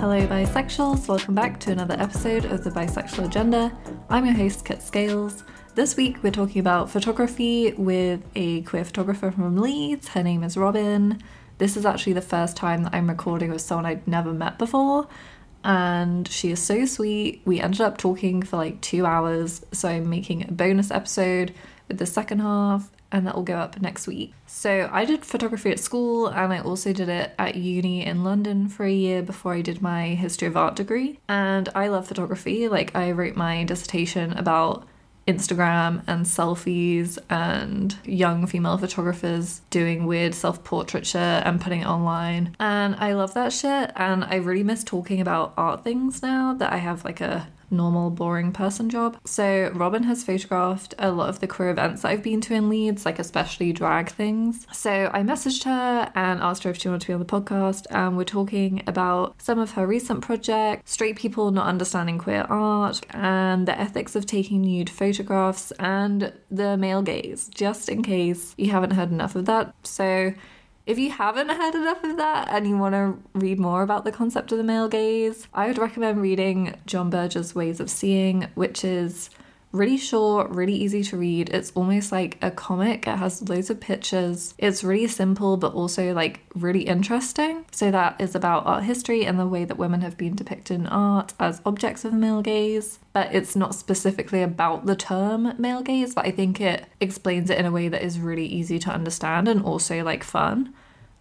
Hello, bisexuals. Welcome back to another episode of the Bisexual Agenda. I'm your host, Kit Scales. This week, we're talking about photography with a queer photographer from Leeds. Her name is Robyn. This is actually the first time that I'm recording with someone I'd never met before, and she is so sweet. We ended up talking for like two hours, so I'm making a bonus episode with the second half, and that will go up next week. So I did photography at school and I also did it at uni in London for a year before I did my history of art degree. And I love photography. Like I wrote my dissertation about Instagram and selfies and young female photographers doing weird self portraiture and putting it online. And I love that shit. And I really miss talking about art things now that I have like a normal, boring person job. So, Robyn has photographed a lot of the queer events that I've been to in Leeds, like especially drag things. So, I messaged her and asked her if she wanted to be on the podcast, and we're talking about some of her recent projects, straight people not understanding queer art, and the ethics of taking nude photographs, and the male gaze, just in case you haven't heard enough of that. So, if you haven't heard enough of that and you want to read more about the concept of the male gaze, I would recommend reading John Berger's Ways of Seeing, which is really short, really easy to read. It's almost like a comic. It has loads of pictures. It's really simple, but also like really interesting. So, that is about art history and the way that women have been depicted in art as objects of the male gaze. But it's not specifically about the term male gaze, but I think it explains it in a way that is really easy to understand and also like fun.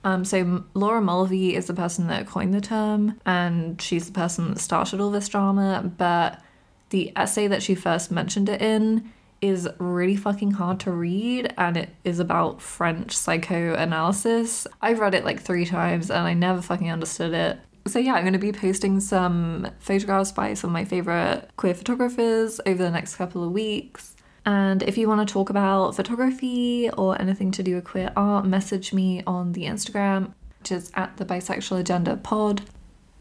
Um, so Laura Mulvey is the person that coined the term, and she's the person that started all this drama. But the essay that she first mentioned it in is really fucking hard to read, and it is about French psychoanalysis. I've read it like three times, and I never fucking understood it. So yeah, I'm going to be posting some photographs by some of my favorite queer photographers over the next couple of weeks. And if you want to talk about photography or anything to do with queer art, message me on the Instagram, which is at the Bisexual Agenda Pod.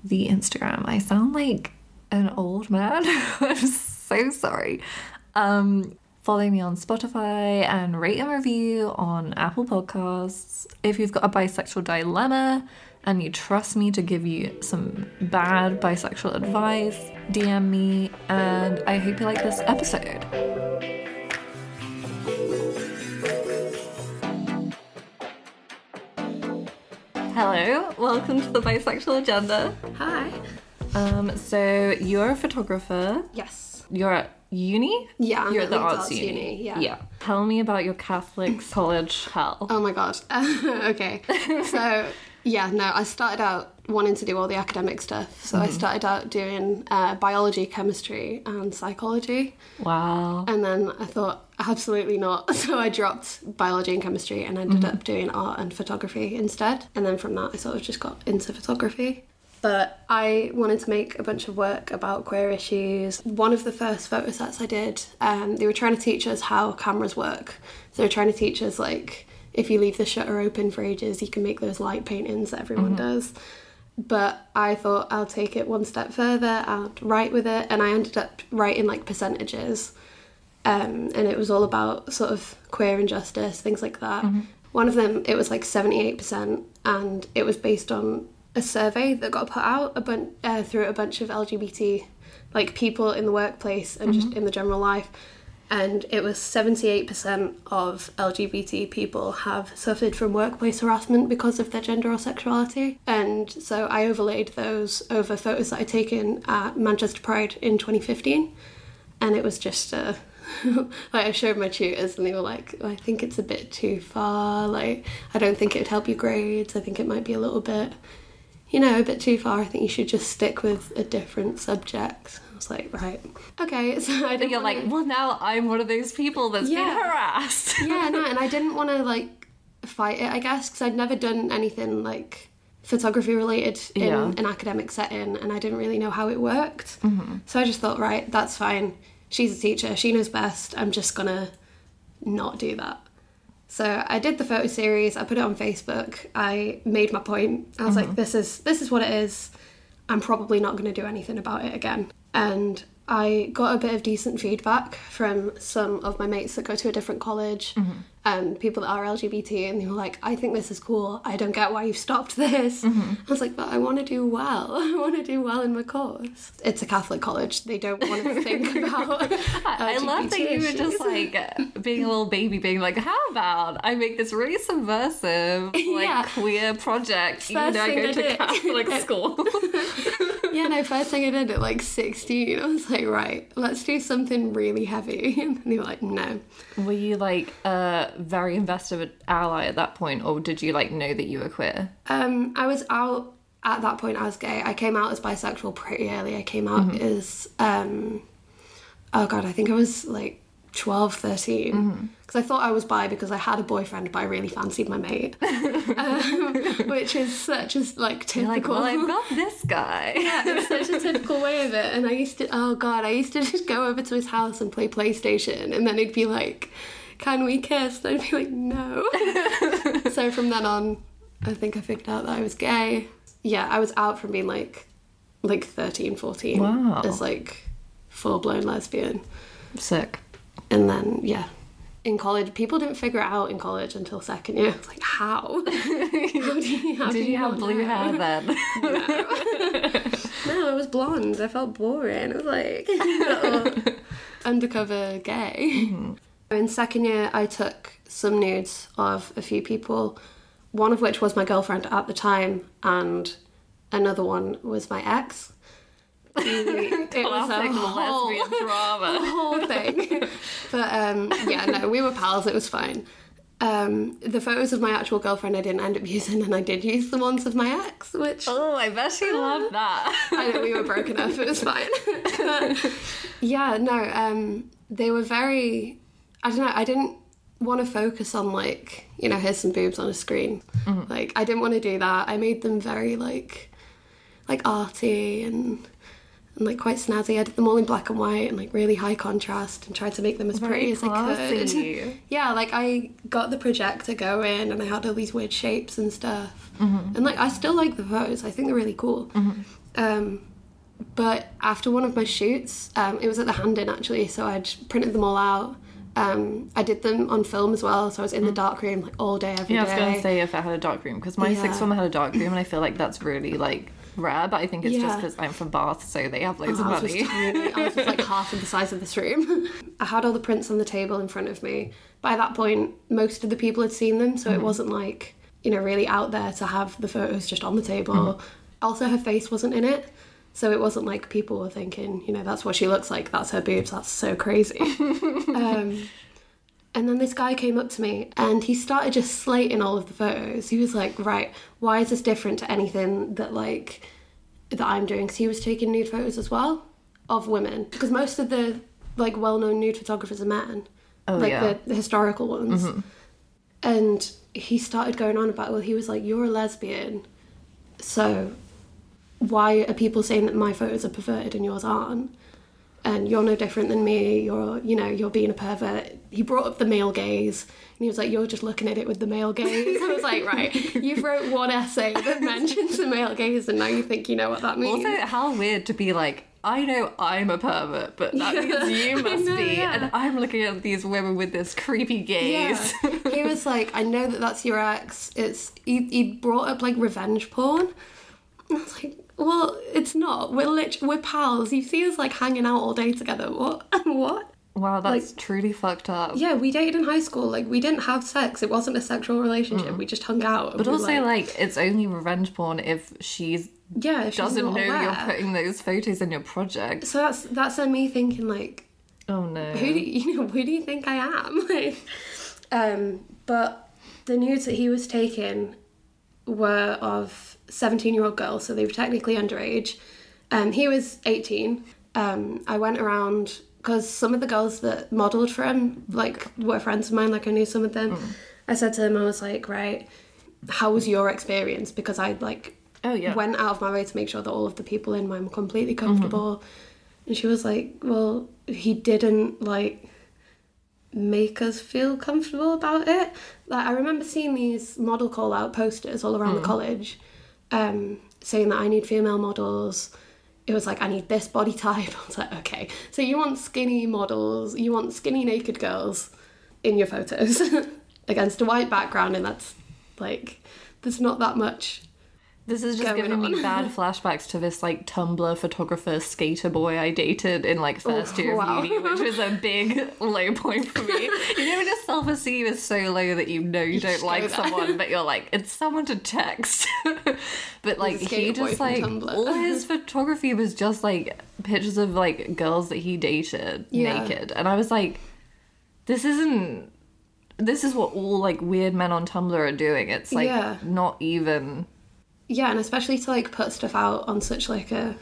The Instagram. I sound like an old man. I'm so sorry. Um, follow me on Spotify and rate and review on Apple Podcasts. If you've got a bisexual dilemma and you trust me to give you some bad bisexual advice, DM me. And I hope you like this episode. Hello, welcome to the Bisexual Agenda. Hi. Um, so you're a photographer. Yes. You're at uni. Yeah, I'm you're at the arts, Arts uni. Uni, yeah. Yeah. Tell me about your Catholic college hell. Oh my god. okay. So, yeah, no, I started out wanting to do all the academic stuff. So I started out doing uh, biology, chemistry, and psychology. Wow. And then I thought, absolutely not. So I dropped biology and chemistry and ended up doing art and photography instead. And then from that, I sort of just got into photography. But I wanted to make a bunch of work about queer issues. One of the first photo sets I did, um, they were trying to teach us how cameras work. So they were trying to teach us, like, if you leave the shutter open for ages, you can make those light paintings that everyone does. But I thought I'll take it one step further, I'll write with it, and I ended up writing like percentages. Um, and it was all about sort of queer injustice, things like that. One of them, it was like 78%, and it was based on a survey that got put out a bun- uh, through a bunch of LGBT like people in the workplace and just in the general life. And it was 78% of LGBT people have suffered from workplace harassment because of their gender or sexuality. And so I overlaid those over photos that I'd taken at Manchester Pride in 2015. And it was just uh, like I showed my tutors and they were like, I think it's a bit too far. Like, I don't think it'd help your grades. I think it might be a little bit, you know, a bit too far. I think you should just stick with a different subject. I was like, right, okay. So I didn't You're wanna- like, well, now I'm one of those people that's been harassed. yeah, no, and I didn't want to like fight it, I guess, because I'd never done anything like photography related in Yeah. an academic setting, and I didn't really know how it worked. Mm-hmm. So I just thought, right, that's fine. She's a teacher, she knows best. I'm just gonna not do that. So I did the photo series. I put it on Facebook. I made my point. I was like, mm-hmm. "This is this is what it is. I'm probably not going to do anything about it again." And I got a bit of decent feedback from some of my mates that go to a different college mm-hmm. and people that are LGBT, and they were like, I think this is cool. I don't get why you've stopped this. Mm-hmm. I was like, but I want to do well. I want to do well in my course. It's a Catholic college. They don't want to think about. I love that you were just like being a little baby, being like, "How about I make this really subversive, like Yeah. queer project, even though I go I to. Catholic school." Yeah, no, first thing I did at like 16, I was like, right, let's do something really heavy. And they were like, no. were you like a very invested ally at that point, or did you like know that you were queer? Um, I was out at that point as gay. I came out as bisexual pretty early. I came out as, um, oh god, I think I was like 12, 13. Because I thought I was bi because I had a boyfriend, but I really fancied my mate. um, which is such a like You're like, typical. well, I've got this guy. yeah, it's such a typical way of it. And I used to, oh god, I used to just go over to his house and play PlayStation, and then he'd be like, "Can we kiss?" And I'd be like, "No." so from then on, I think I figured out that I was gay. Yeah, I was out from being like, like 13, 14 Wow. as like full blown lesbian, Sick. And then yeah. In college, people didn't figure it out in college until second year. It's like, how? how do you, how Did you have blue hair then? No, I was blonde. I felt boring. I was like undercover gay. Mm-hmm. In second year, I took some nudes of a few people, one of which was my girlfriend at the time, and another one was my ex. it was a whole, lesbian drama. whole thing. But um, yeah, no, we were pals. It was fine. Um, the photos of my actual girlfriend I didn't end up using, and I did use the ones of my ex, which Oh, I bet she loved that. I know we were broken up. It was fine. But, yeah, no. Um, they were very. I don't know. I didn't want to focus on like you know here's some boobs on a screen. Like I didn't want to do that. I made them very like like arty and. And like quite snazzy. I did them all in black and white and like really high contrast and tried to make them as Very pretty as I could. Yeah, like I got the projector going and I had all these weird shapes and stuff. And like I still like the photos. I think they're really cool. Um, but after one of my shoots, um, it was at the Hand-In actually, so I'd printed them all out. Um, I did them on film as well, so I was in the dark room like all day, every day. Yeah, I was gonna say if I had a dark room because my Yeah. sixth form had a dark room, and I feel like that's really like rare. But I think it's just because I'm from Bath, so they have loads of Ours was money. tiny. Ours was like half of the size of this room. I had all the prints on the table in front of me. By that point, most of the people had seen them, so it wasn't like, you know, really out there to have the photos just on the table. Also, her face wasn't in it. So it wasn't like people were thinking, you know, that's what she looks like, that's her boobs, that's so crazy. um, and then this guy came up to me and he started just slating all of the photos. He was like, right, why is this different to anything that like that I'm doing? Because he was taking nude photos as well of women. Because most of the like well-known nude photographers are men, Oh, like yeah. the, the historical ones. Mm-hmm. And he started going on about, well, he was like, you're a lesbian, so why are people saying that my photos are perverted and yours aren't? and you're no different than me you're you know you're being a pervert he brought up the male gaze and he was like you're just looking at it with the male gaze i was like right you've wrote one essay that mentions the male gaze and now you think you know what that means Also, how weird to be like, I know I'm a pervert, but that means you must know, be, yeah. and I'm looking at these women with this creepy gaze. Yeah. he was like, I know that that's your ex. It's he, he brought up like revenge porn. I was like, well, it's not. We're lit- we're pals. You see us like hanging out all day together. What? what? Wow, that's truly fucked up. Yeah, we dated in high school. Like we didn't have sex. It wasn't a sexual relationship. We just hung out. But we, also, like, it's only revenge porn if she's yeah, if doesn't know not you're putting those photos in your project. So that's that's then me thinking like, Oh no. who do you, you know who do you think I am? Like, um, but the nudes that he was taking were of seventeen year old girls, so they were technically underage. Um, he was eighteen. Um, I went around because some of the girls that modelled for him, like, were friends of mine. Like I knew some of them. Mm. I said to him, I was like, right, how was your experience? Because I like Oh yeah. went out of my way to make sure that all of the people in mine were completely mm-hmm. comfortable. And she was like, Well, he didn't like make us feel comfortable about it. Like I remember seeing these model call out posters all around the mm. college, um, saying that I need female models it was like, I need this body type. I was like, okay. So you want skinny models, you want skinny naked girls in your photos against a white background, and that's like, there's not that much. This is just giving me bad flashbacks to this like Tumblr photographer skater boy I dated in like first year Oh, wow. of uni, which was a big low point for me. you know when your self esteem is so low that you know you, don't like someone, but you're like, it's someone to text. but like he just like all his photography was just like pictures of like girls that he dated Yeah. naked. And I was like, this isn't this is what all like weird men on Tumblr are doing. It's like Yeah. not even Yeah, and especially to like put stuff out on such like a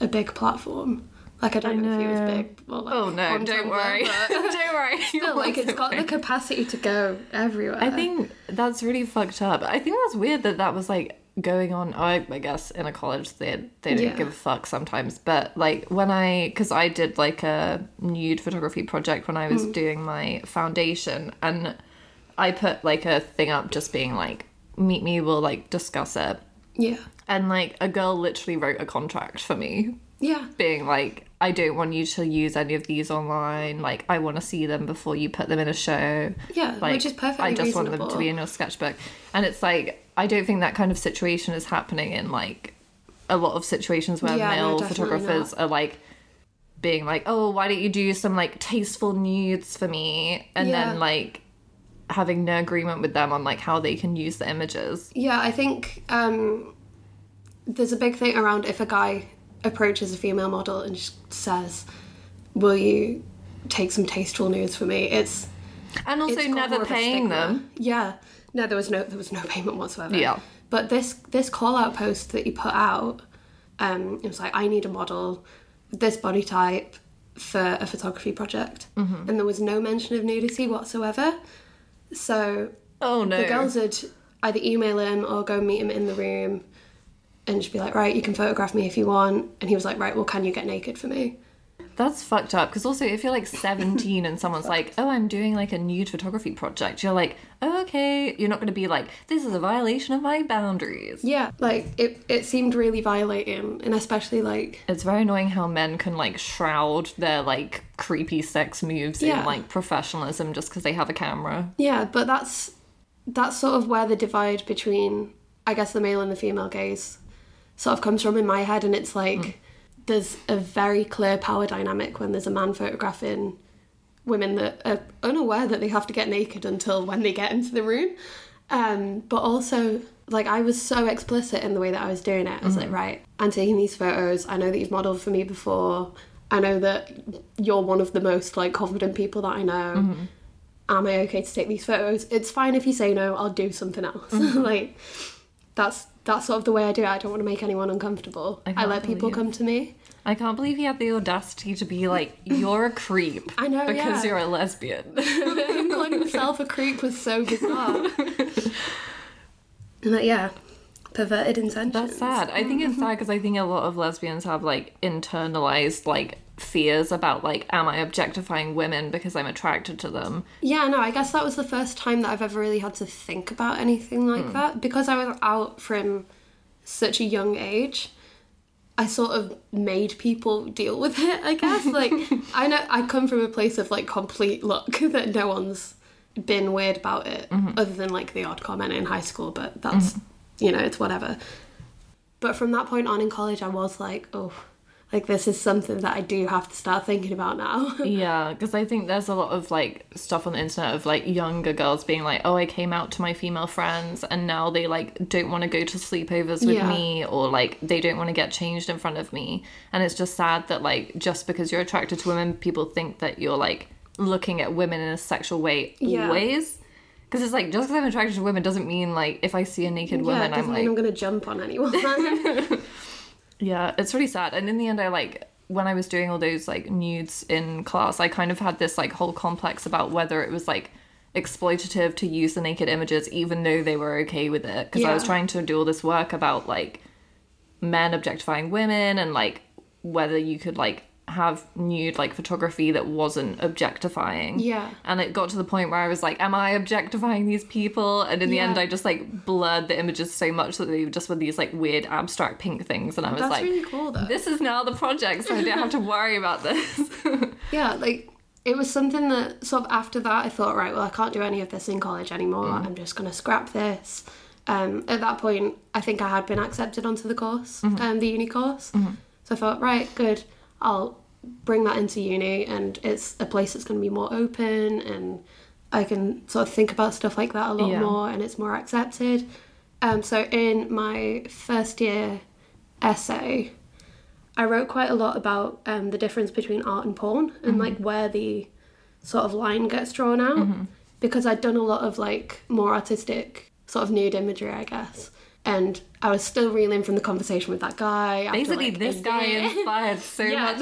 a big platform. Like I don't know, if he was big. Or, like, Oh no, on don't worry. but don't worry. Still, like it's got the capacity to go everywhere. I think that's really fucked up. I think that's weird that that was like going on. I, I guess in a college they they don't Yeah. give a fuck sometimes. But like when I, because I did like a nude photography project when I was Hmm. doing my foundation, and I put like a thing up just being like, meet me, we'll like discuss it. Yeah. And like a girl literally wrote a contract for me Yeah. being like, I don't want you to use any of these online. Like, I want to see them before you put them in a show. Yeah, like, which is perfectly I just want them to be in your sketchbook. And it's like, I don't think that kind of situation is happening in like a lot of situations where Yeah, male definitely photographers are like being like, oh, why don't you do some like tasteful nudes for me? And Yeah. then like having no agreement with them on like how they can use the images. Yeah, I think um, there's a big thing around if a guy approaches a female model and just says, "Will you take some tasteful nudes for me?" It's And also it's never more of a paying them. Yeah, no, there was no there was no payment whatsoever. Yeah. but this this call out post that you put out, um, it was like, "I need a model, with this body type." For a photography project, Mm-hmm. and there was no mention of nudity whatsoever. So Oh no. the girls would either email him or go meet him in the room and just be like, right, you can photograph me if you want. And he was like, right, well, can you get naked for me? That's fucked up because also if you're like 17 and someone's like, "Oh, I'm doing like a nude photography project," you're like, "Oh, okay." You're not going to be like, "This is a violation of my boundaries." Yeah, like it, it seemed really violating, and especially like, It's very annoying how men can like shroud their like creepy sex moves Yeah. in like professionalism just because they have a camera. yeah, but that's that's sort of where the divide between, I guess, the male and the female gaze sort of comes from in my head, and it's like mm. There's a very clear power dynamic when there's a man photographing women that are unaware that they have to get naked until when they get into the room. Um, but also, like, I was so explicit in the way that I was doing it. I was like, mm-hmm. right, I'm taking these photos. I know that you've modeled for me before. I know that you're one of the most like confident people that I know. Mm-hmm. Am I okay to take these photos? It's fine if you say no. I'll do something else. Mm-hmm. like, that's that's sort of the way I do it. I don't want to make anyone uncomfortable. I I, let people believe- come to me. I can't believe he had the audacity to be like, "You're a creep." I know, because yeah. you're a lesbian. Him calling himself a creep was so bizarre. and that, yeah, perverted intentions. That's sad. I think it's sad because I think a lot of lesbians have like internalized like fears about like, am I objectifying women because I'm attracted to them? Yeah, no, I guess that was the first time that I've ever really had to think about anything like Hmm. that because I was out from such a young age. I sort of made people deal with it, I guess. Like I know I come from a place of like complete luck that no one's been weird about it Mm-hmm. other than like the odd comment in high school, but that's you know, it's whatever. But from that point on in college I was like, oh, like this is something that I do have to start thinking about now. Yeah, because I think there's a lot of like stuff on the internet of like younger girls being like, "Oh, I came out to my female friends, and now they like don't want to go to sleepovers with Yeah. me, or like they don't want to get changed in front of me." And it's just sad that like just because you're attracted to women, people think that you're like looking at women in a sexual way Yeah. always. Because it's like just because I'm attracted to women doesn't mean like if I see a naked yeah, woman, I'm like, I'm gonna jump on anyone. Yeah, it's really sad. And in the end, I like when I was doing all those like nudes in class, I kind of had this like whole complex about whether it was like exploitative to use the naked images, even though they were okay with it. Because I was trying to do all this work about like men objectifying women and like whether you could like have nude like photography that wasn't objectifying. Yeah. And it got to the point where I was like, am I objectifying these people? And in the Yeah. end I just like blurred the images so much that they just were these like weird abstract pink things and I was That's like really cool though. this is now the project so I don't have to worry about this. Yeah, like it was something that sort of after that I thought, right, well, I can't do any of this in college anymore. I'm just going to scrap this. Um, at that point, I think I had been accepted onto the course, um, the uni course. So I thought, right, good. I'll bring that into uni, and it's a place that's going to be more open, and I can sort of think about stuff like that a lot Yeah. more, and it's more accepted. Um, so in my first year essay, I wrote quite a lot about um, the difference between art and porn and like where the sort of line gets drawn out because I'd done a lot of like more artistic sort of nude imagery, I guess. And I was still reeling from the conversation with that guy. Basically like, this guy year. inspired so Yeah. much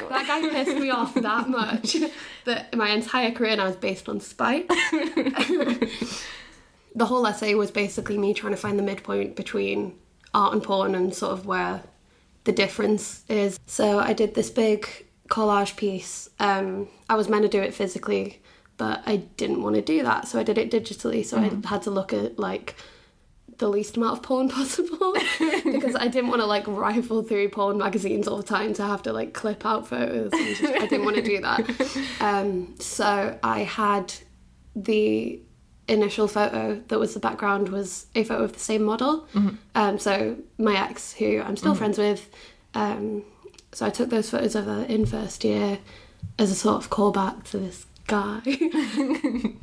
work. that guy pissed me off that much that my entire career now is based on spite. the whole essay was basically me trying to find the midpoint between art and porn and sort of where the difference is. So I did this big collage piece. Um, I was meant to do it physically, but I didn't want to do that, so I did it digitally. So I had to look at like the least amount of porn possible because I didn't want to like rifle through porn magazines all the time to have to like clip out photos. And just, I didn't want to do that. Um, so I had the initial photo that was the background was a photo of the same model. Um, so my ex, who I'm still friends with, um, so I took those photos of her in first year as a sort of callback to this guy.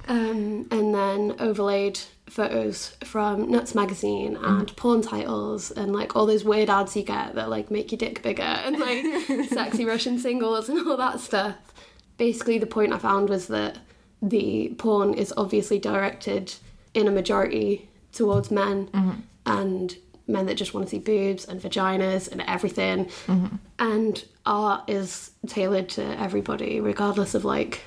um, and then overlaid photos from Nuts magazine and mm. porn titles and like all those weird ads you get that like make your dick bigger and like sexy Russian singles and all that stuff. Basically, the point I found was that the porn is obviously directed in a majority towards men mm-hmm. and men that just want to see boobs and vaginas and everything. Mm-hmm. And art is tailored to everybody, regardless of like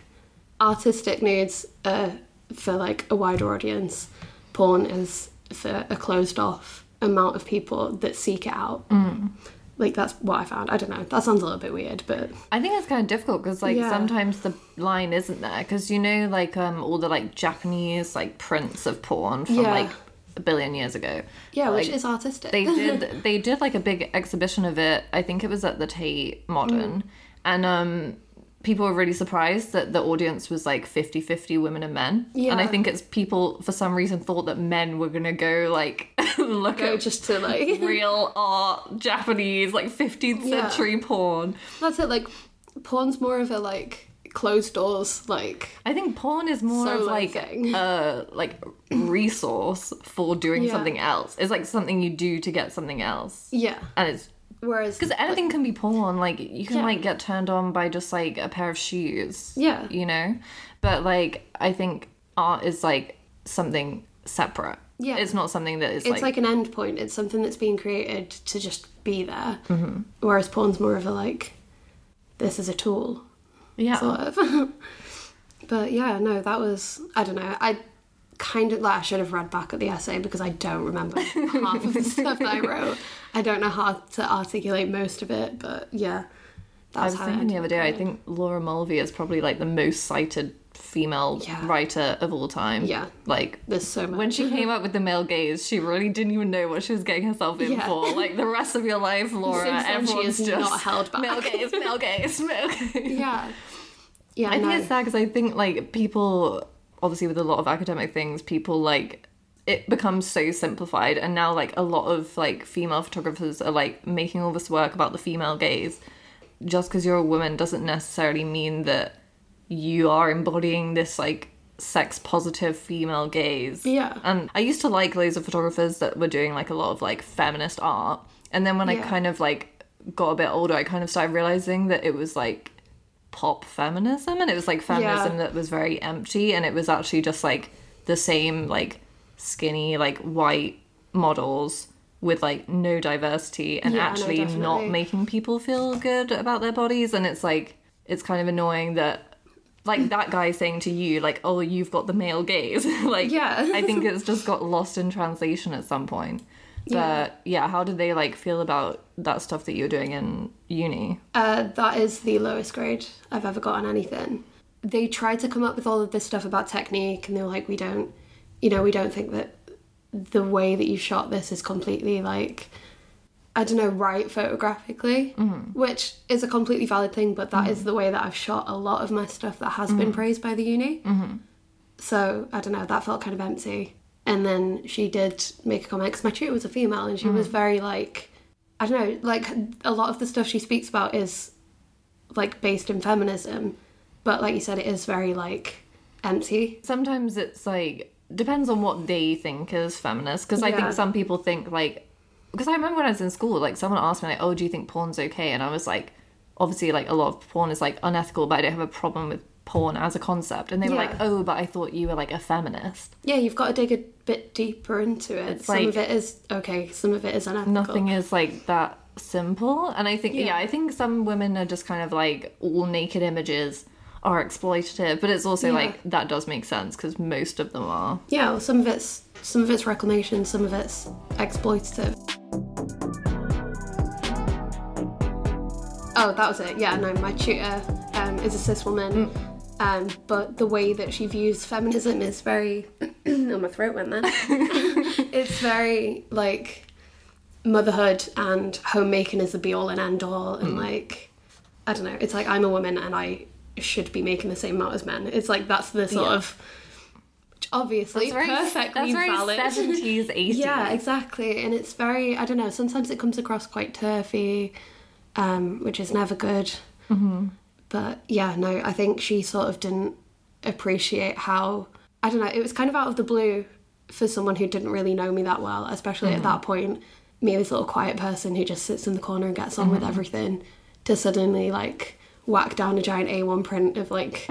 artistic needs uh, for like a wider audience. Porn is for a closed off amount of people that seek it out. Like that's what I found. I don't know. That sounds a little bit weird, but I think it's kind of difficult because like Yeah. sometimes the line isn't there because you know like um all the like Japanese like prints of porn from Yeah. like a billion years ago. yeah, which is artistic. they did they did like a big exhibition of it. I think it was at the Tate Modern, and um people were really surprised that the audience was like 50-50 women and men. Yeah. And I think it's people for some reason thought that men were gonna go like look Go at just to like real art Japanese like 15th Yeah. century porn. that's it. Like porn's more of a like closed doors like I think porn is more of like thing. a like resource for doing Yeah. something else. It's like something you do to get something else, yeah. and it's Whereas because anything can be porn. Like you can Yeah. like get turned on by just like a pair of shoes. Yeah. you know. But like I think art is like something separate. Yeah. it's not something that is it's like, like, an end point. It's something that's being created to just be there. Mm-hmm. Whereas porn's more of a like, this is a tool, yeah. sort of. but yeah, no, that was I don't know. I kind of like I should have read back at the essay because I don't remember half of the stuff that I wrote. I don't know how to articulate most of it, but yeah, I was thinking the other day. I think Laura Mulvey is probably like the most cited female Yeah. writer of all time. Yeah. like. There's so much. when she came up with the male gaze, she really didn't even know what she was getting herself in Yeah. for. Like the rest of your life, Laura, Since then, she everyone's is just not held back. male gaze, male gaze, male gaze. yeah, yeah, I think it's sad because I think like people, obviously with a lot of academic things, people like it becomes so simplified, and now like a lot of like female photographers are like making all this work about the female gaze. Just because you're a woman doesn't necessarily mean that you are embodying this like sex positive female gaze. Yeah. And I used to like loads of photographers that were doing like a lot of like feminist art. And then when I kind of like got a bit older, I kind of started realizing that it was like pop feminism and it was like feminism Yeah. that was very empty and it was actually just like the same like skinny like white models with like no diversity and Yeah, no, actually not making people feel good about their bodies and it's like it's kind of annoying that like that guy saying to you like oh you've got the male gaze like Yeah. i think it's just got lost in translation at some point But yeah, how did they like feel about that stuff that you were doing in uni? Uh, that is the lowest grade I've ever got on anything. They tried to come up with all of this stuff about technique, and they were like, "We don't, you know, we don't think that the way that you shot this is completely like, I don't know, right photographically," mm-hmm. which is a completely valid thing. But that is mm-hmm. the way that I've shot a lot of my stuff that has been mm-hmm. praised by the uni. So I don't know, that felt kind of empty. And then she did make a comment because my tutor was a female, and she was mm. very like, I don't know, like a lot of the stuff she speaks about is like based in feminism, but like you said, it is very like empty. Sometimes it's like depends on what they think is feminist because I Yeah. think some people think like because I remember when I was in school, like someone asked me like, "Oh, do you think porn's okay?" And I was like, obviously, like a lot of porn is like unethical, but I don't have a problem with porn as a concept. And they were Yeah. like, "Oh, but I thought you were like a feminist." Yeah, you've got to dig a bit deeper into it. some like- of it is okay, some of it is unethical. Nothing is like that simple. And I think yeah. Yeah. I think some women are just kind of like all naked images are exploitative, but it's also Yeah. like that does make sense because most of them are. Yeah, well, some of it's some of it's reclamation, some of it's exploitative. Oh, that was it. Yeah, no, my tutor um, is a cis woman, um, but the way that she views feminism is very. oh, my throat went then. it's very like motherhood and homemaking is the be all and end all, and like I don't know. It's like I'm a woman and I should be making the same amount as men. It's like that's the sort Yeah. of which obviously That's very, perfectly that's very valid. 70s, 80s. Yeah, exactly. And it's very, I don't know, sometimes it comes across quite turfy, um, which is never good. Mm-hmm. But yeah, no, I think she sort of didn't appreciate how, I don't know, it was kind of out of the blue for someone who didn't really know me that well, especially at mm-hmm. that point. Me, this little quiet person who just sits in the corner and gets on with mm-hmm. everything, to suddenly like whack down a giant A1 print of like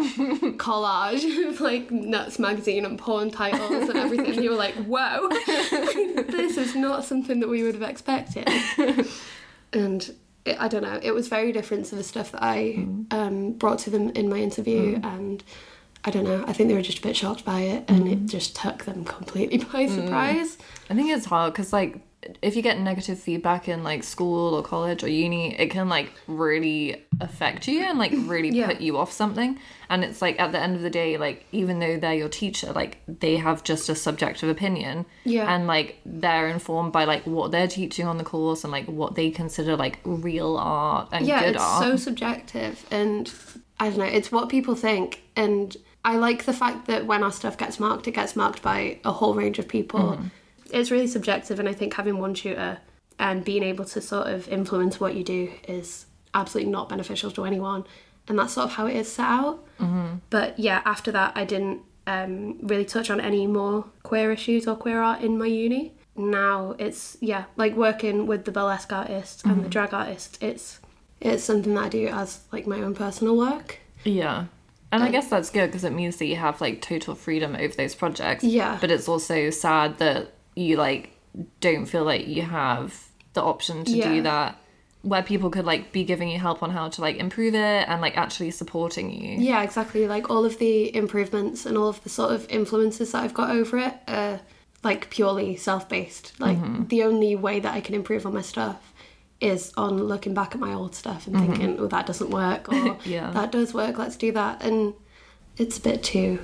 collage of like Nuts magazine and porn titles and everything. And you were like, whoa, this is not something that we would have expected. and it, I don't know, it was very different to the stuff that I mm. um, brought to them in my interview. Mm. And I don't know, I think they were just a bit shocked by it and it mm. just took them completely by surprise. I think it's hard because like if you get negative feedback in like school or college or uni, it can like really affect you and like really Yeah. put you off something. And it's like at the end of the day, like even though they're your teacher, like they have just a subjective opinion. Yeah. And like they're informed by like what they're teaching on the course and like what they consider like real art and yeah, good it's art. so subjective, and I don't know. It's what people think, and I like the fact that when our stuff gets marked, it gets marked by a whole range of people. Mm-hmm. It's really subjective, and I think having one tutor and being able to sort of influence what you do is absolutely not beneficial to anyone, and that's sort of how it is set out. Mm-hmm. But yeah, after that, I didn't um, really touch on any more queer issues or queer art in my uni. Now it's yeah, like working with the burlesque artist and the drag artist. It's it's something that I do as like my own personal work. Yeah. And I guess that's good because it means that you have like total freedom over those projects. Yeah. But it's also sad that you like don't feel like you have the option to Yeah. do that where people could like be giving you help on how to like improve it and like actually supporting you. Yeah, exactly. Like all of the improvements and all of the sort of influences that I've got over it are like purely self based. Like mm-hmm. the only way that I can improve on my stuff is on looking back at my old stuff and mm-hmm. thinking, oh, that doesn't work, or Yeah. that does work, let's do that. And it's a bit too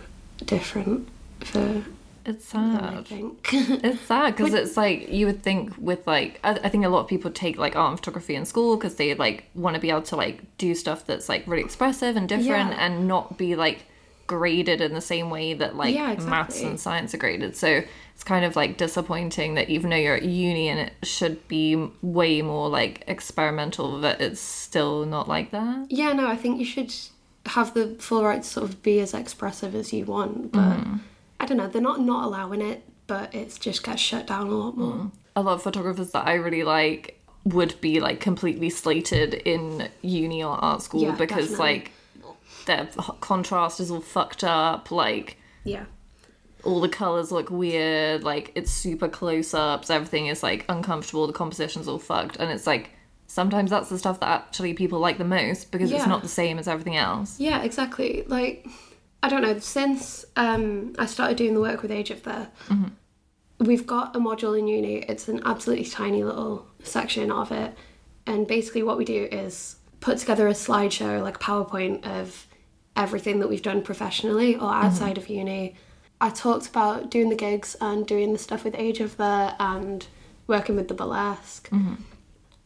different for It's sad. I think. It's sad because it's like you would think with like I, I think a lot of people take like art and photography in school because they like want to be able to like do stuff that's like really expressive and different Yeah. and not be like graded in the same way that like Yeah, maths and science are graded. So it's kind of like disappointing that even though you're at uni and it should be way more like experimental, that it's still not like that. Yeah, no, I think you should have the full right to sort of be as expressive as you want, but mm. I don't know, they're not not allowing it, but it's just gets shut down a lot more. Mm. a lot of photographers that I really like would be like completely slated in uni or art school Yeah, because definitely. like their contrast is all fucked up like Yeah. all the colors look weird like it's super close ups everything is like uncomfortable the composition's all fucked and it's like sometimes that's the stuff that actually people like the most because it's not the same as everything else Yeah, exactly. Like I don't know, since um I started doing the work with Age of There, mm-hmm. we've got a module in uni. It's an absolutely tiny little section of it, and basically what we do is put together a slideshow, like PowerPoint of everything that we've done professionally or mm-hmm. outside of uni. I talked about doing the gigs and doing the stuff with Age of the and working with the burlesque. Mm-hmm.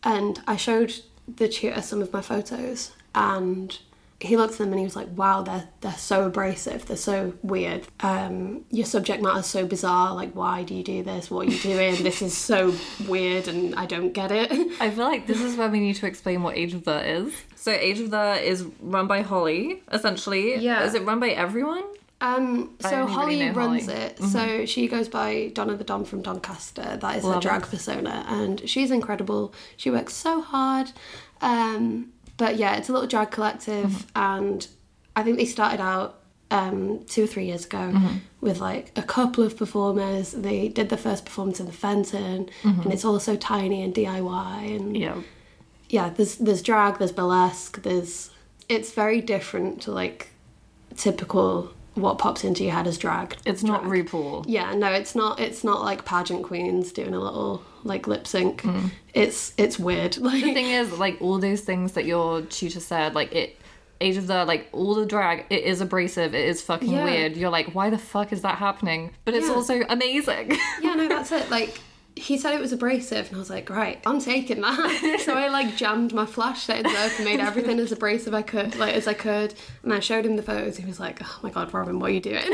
And I showed the tutor some of my photos and he looked at them and he was like, Wow, they're they're so abrasive, they're so weird. Um, your subject matter is so bizarre, like why do you do this? What are you doing? this is so weird and I don't get it. I feel like this is where we need to explain what Age of the is. So Age of the is run by Holly, essentially. Yeah. Is it run by everyone? Um, so Holly really runs Holly. it. So she goes by Donna the Domme from Doncaster. That is her drag it. persona, and she's incredible. She works so hard. Um, but yeah, it's a little drag collective, Mm-hmm. and I think they started out um, two or three years ago Mm-hmm. with like a couple of performers. They did the first performance in the Fenton, Mm-hmm. and it's all so tiny and DIY and Yeah. yeah, there's there's drag, there's burlesque, there's it's very different to like typical what pops into your head as drag. It's not drag. RuPaul. Yeah, no, it's not. It's not like pageant queens doing a little like lip sync. It's it's weird. Like The thing is, like all those things that your tutor said, like it Age of the like all the drag, it is abrasive, it is fucking Yeah. weird. You're like, why the fuck is that happening? But it's Yeah. also amazing. yeah, no, that's it. Like he said it was abrasive, and I was like, right, I'm taking that. so I like jammed my flash settings up and made everything as abrasive I could, like as I could. And I showed him the photos. He was like, oh my god, Robyn, what are you doing?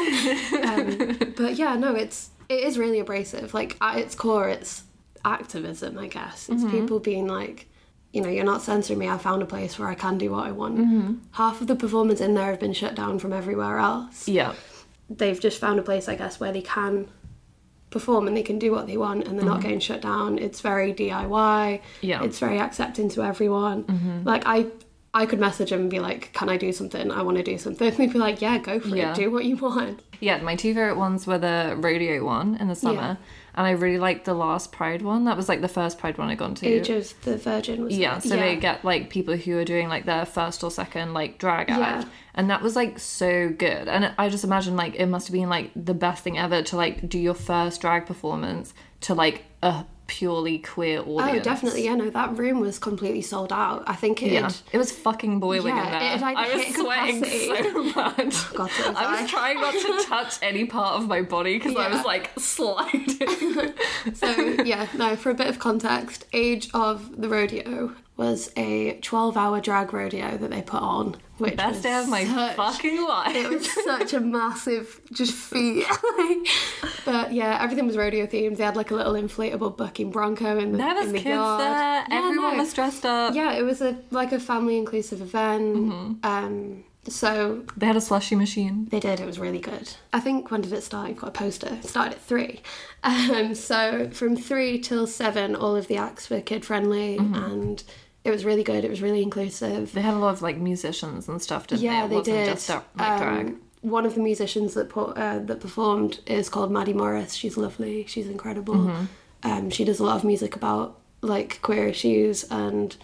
um, but yeah, no, it's it is really abrasive. Like at its core, it's activism, I guess. It's people being like. You know, you're not censoring me. I found a place where I can do what I want. Half of the performers in there have been shut down from everywhere else yeah. they've just found a place, I guess, where they can perform and they can do what they want and they're not getting shut down. It's very DIY. Mm-hmm. Yeah. Mm-hmm. It's very accepting to everyone. Like I I could message them and be like, Can I do something? I want to do something. And they'd be like, Yeah, go for Yeah. it. Do what you want. Yeah, my two favorite ones were the rodeo one in the summer, and I really liked the last Pride one. That was like the first Pride one I gone to. Age of the Virgin was yeah, it? so they get like people who are doing like their first or second like drag Yeah. act, and that was like so good. And I just imagine like it must have been like the best thing ever to like do your first drag performance to like a purely queer audience. Oh, definitely. Yeah, no, that room was completely sold out. I think it. Yeah, it was fucking boiling Yeah, in there. it like, I was sweating capacity. so much. Oh, God, so was I I. was trying not to touch any part of my body because I was like sliding. So yeah, no. For a bit of context, Age of the Rodeo was a 12-hour drag rodeo that they put on. Which Best was day of my such- fucking life. It was such a massive just feat. but yeah, everything was rodeo themed. They had like a little inflatable bucking bronco in the, There was in the kids yard. there. Yeah, Everyone no. was dressed up. Yeah, it was a like a family inclusive event. Mm-hmm. Um, so They had a slushy machine. they did. It was really good. I think when did it start? You've got a poster. It started at three. Um, so from three till seven, all of the acts were kid friendly, Mm-hmm. and it was really good. It was really inclusive. They had a lot of like musicians and stuff, didn't Yeah, they? They did. just like drag. Um, one of the musicians that put, uh, that performed is called Maddie Morris. She's lovely. She's incredible. Mm-hmm. Um, she does a lot of music about like queer issues and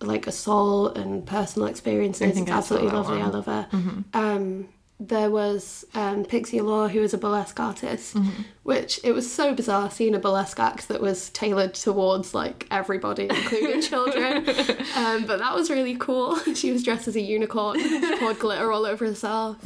like assault and personal experiences. I think it's absolutely lovely. I love her. Um, there was um, Pixie Allure, who was a burlesque artist, Mm-hmm. which it was so bizarre seeing a burlesque act that was tailored towards like everybody, including children. Um, but that was really cool. She was dressed as a unicorn, she poured glitter all over herself.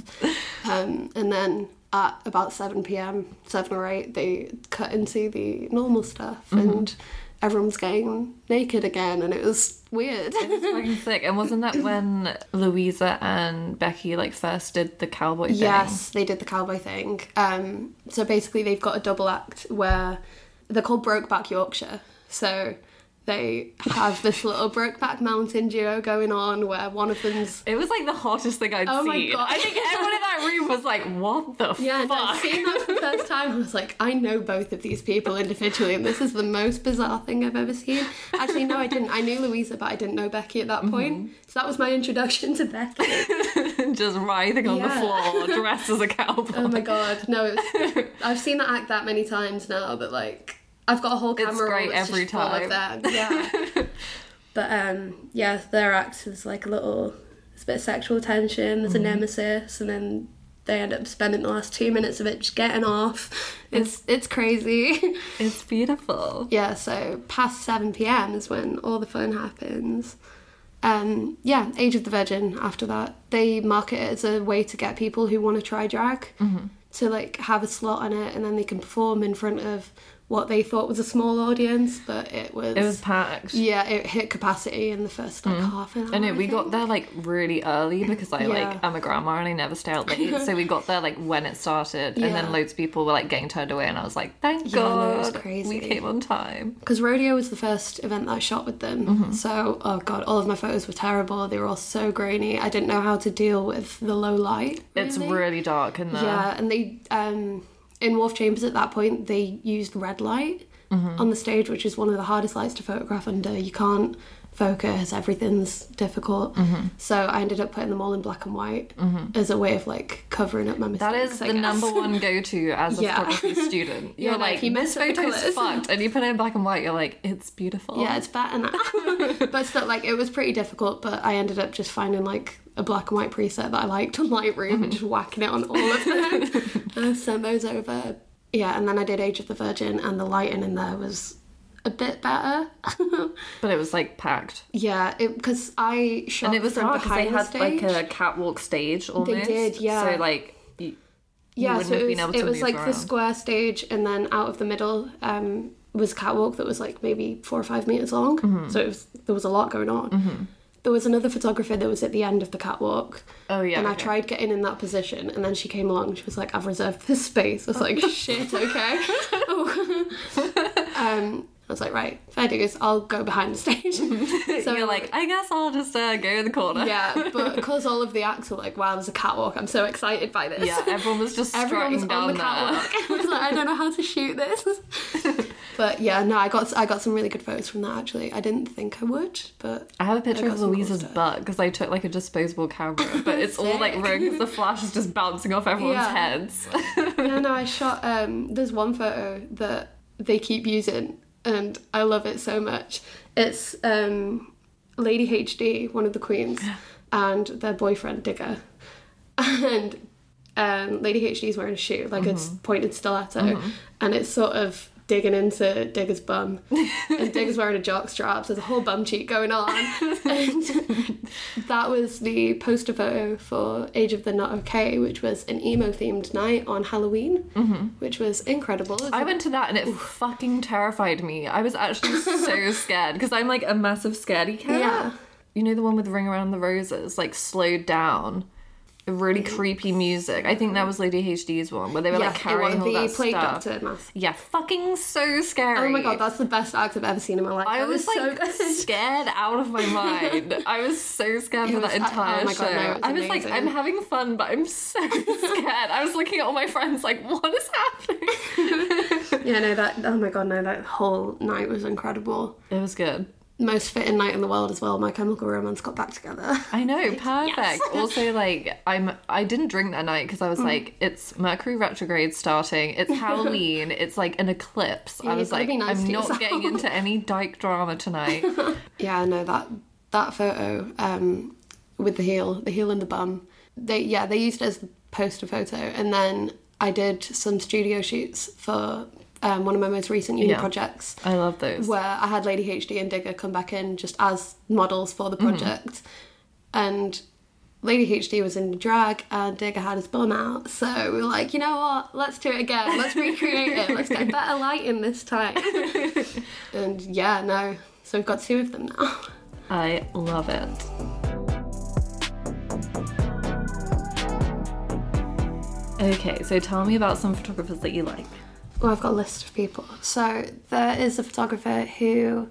Um, and then at about 7 pm, 7 or 8, they cut into the normal stuff and everyone's getting naked again, and it was weird. It's fucking sick. And wasn't that when Louisa and Becky like first did the cowboy thing? Yes, they did the cowboy thing. Um, so basically, they've got a double act where they're called Brokeback Yorkshire. So they have this little Brokeback Mountain duo going on where one of them's It was like the hottest thing I'd Oh my seen. God. I think everyone in that room was like, "What the fuck? yeah, fuck?" seeing that for the first time, I was like, I know both of these people individually, and this is the most bizarre thing I've ever seen. Actually, no, I didn't. I knew Louisa, but I didn't know Becky at that Mm-hmm. point. So that was my introduction to Becky. just writhing on the floor, dressed as a cowboy. Oh my god, no! It's, I've seen that act that many times now but like I've got a whole camera roll great every just full of them. Yeah, but um, yeah, their act is like a little, it's a bit of sexual tension. There's a nemesis, and then they end up spending the last two minutes of it just getting off. It's it's crazy. It's beautiful. yeah, so past seven PM is when all the fun happens. Um, yeah, Age of the Virgin after that. They market it as a way to get people who want to try drag to like have a slot on it and then they can perform in front of what they thought was a small audience, but it was It was packed. yeah, it hit capacity in the first like half an hour. I know I we got there like really early because I Yeah. like I'm a grandma and I never stay out late. so we got there like when it started, and then loads of people were like getting turned away, and I was like, thank Yeah, no, it was God, crazy. we came on time. because rodeo was the first event that I shot with them. Mm-hmm. So, oh god, all of my photos were terrible. They were all so grainy. I didn't know how to deal with the low light. It's really dark in there. yeah, and they um in Wharf Chambers at that point they used red light Mm-hmm. on the stage, which is one of the hardest lights to photograph under. You can't focus, everything's difficult. Mm-hmm. So I ended up putting them all in black and white as a way of like covering up my mistakes. That is the number one go to as a Yeah. photography student. You're no, like, you this mess photo's fucked, and you put it in black and white. You're like, it's beautiful. Yeah, it's better now. but still, like, it was pretty difficult, but I ended up just finding, like, a black and white preset that I liked on Lightroom and just whacking it on all of them. and I sent those over. Yeah, and then I did Age of the Virgin, and the lighting in there was a bit better. but it was like packed. yeah, because I shot And it was from hard because they had the like a catwalk stage almost. did, yeah. So like, you, yeah, so it was, it was like around. the square stage, and then out of the middle um, was a catwalk that was like maybe four or five meters long. Mm-hmm. So it was there was a lot going on. There was another photographer that was at the end of the catwalk. Oh, yeah, And I okay. tried getting in that position, and then she came along. She was like, "I've reserved this space." I was like, "Shit, okay." Oh. um, I was like, "Right, fair dues. I'll go behind the stage." so you're like, I guess I'll just uh, go in the corner. yeah, but because all of the acts were like, "Wow, there's a catwalk. I'm so excited by this." Yeah, everyone was just Everyone was on the catwalk. I was like, I don't know how to shoot this. but yeah, no, I got I got some really good photos from that actually. I didn't think I would, but I have a picture of some cool Louisa's butt because I took like a disposable camera, but it's all like because the flash is just bouncing off everyone's Yeah. heads. yeah, no, I shot. Um, there's one photo that they keep using, and I love it so much. It's um, Lady HD, one of the queens, and their boyfriend Digger, and um, Lady HD is wearing a shoe, like it's pointed stiletto, and it's sort of digging into Digger's bum, and Digger's wearing a jock strap. So there's a whole bum cheek going on, and that was the poster photo for Age of the Not Okay, which was an emo themed night on Halloween, mm-hmm. which was incredible. It's I went to that and it fucking terrified me. I was actually so scared because I'm like a massive scaredy cat. Yeah. You know the one with Ring Around the Roses, like slowed down. Really creepy music. I think that was Lady HD's one where they were yeah, like carrying it all was the that stuff. doctor mask. Yeah, fucking so scary. Oh my god, that's the best act I've ever seen in my life. I was so like good. scared out of my mind. I was so scared It for was- that I- oh entire my show. God, no, was I was like. I'm having fun, but I'm so scared. I was looking at all my friends like, what is happening? yeah, no, that oh my god, no, that whole night was incredible. It was good. Most fitting night in the world as well. My Chemical Romance got back together. I know, perfect. also, like, I'm I didn't drink that night because I Mm. was like, it's Mercury retrograde starting. It's Halloween. it's like an eclipse. Yeah, I was like, nice I'm not yourself. getting into any dyke drama tonight. Yeah, no, that that photo um, with the heel, the heel and the bum. They yeah, they used it as the poster photo, and then I did some studio shoots for um, one of my most recent uni Yeah. projects. I love those. where I had Lady HD and Digger come back in just as models for the Mm-hmm. project. And Lady HD was in drag and Digger had his bum out. So we were like, you know what? Let's do it again. Let's recreate it. Let's get better lighting this time. and yeah, no. So we've got two of them now. I love it. Okay, so tell me about some photographers that you like. Well, I've got a list of people. So there is a photographer who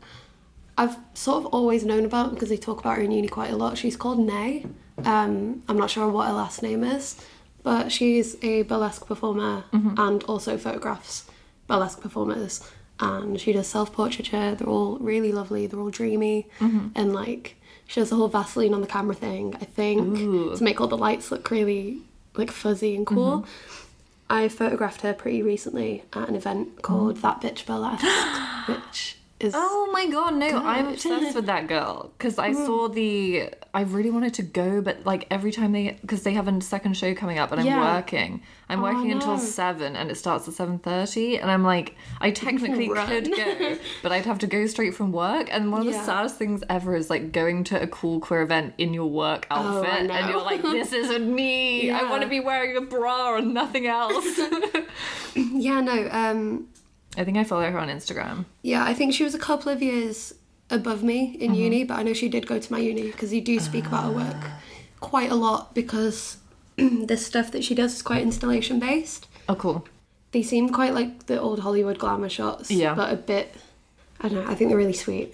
I've sort of always known about because they talk about her in uni quite a lot. She's called Nay. Um, I'm not sure what her last name is, but she's a burlesque performer mm-hmm. and also photographs burlesque performers. And she does self portraiture. They're all really lovely. They're all dreamy, mm-hmm. and like she does the whole Vaseline on the camera thing. I think to make all the lights look really like fuzzy and cool. Mm-hmm. I photographed her pretty recently at an event called oh. That Bitch Burlesque, which is Oh my god, no, I'm obsessed with that girl because I saw the. I really wanted to go, but like every time they, because they have a second show coming up, and I'm Yeah. working. I'm working until seven, and it starts at seven thirty, and I'm like, I technically could go, but I'd have to go straight from work. And one of the saddest things ever is like going to a cool queer event in your work Oh, outfit, and you're like, this isn't me. I want to be wearing a bra and nothing else. yeah no um I think I follow her on Instagram. yeah I think she was a couple of years above me in Mm-hmm. uni, but I know she did go to my uni because you do speak about her work Ah. quite a lot because the stuff that she does is quite installation based. Oh, cool. They seem quite like the old Hollywood glamour shots, Yeah. but a bit. I don't know. I think they're really sweet.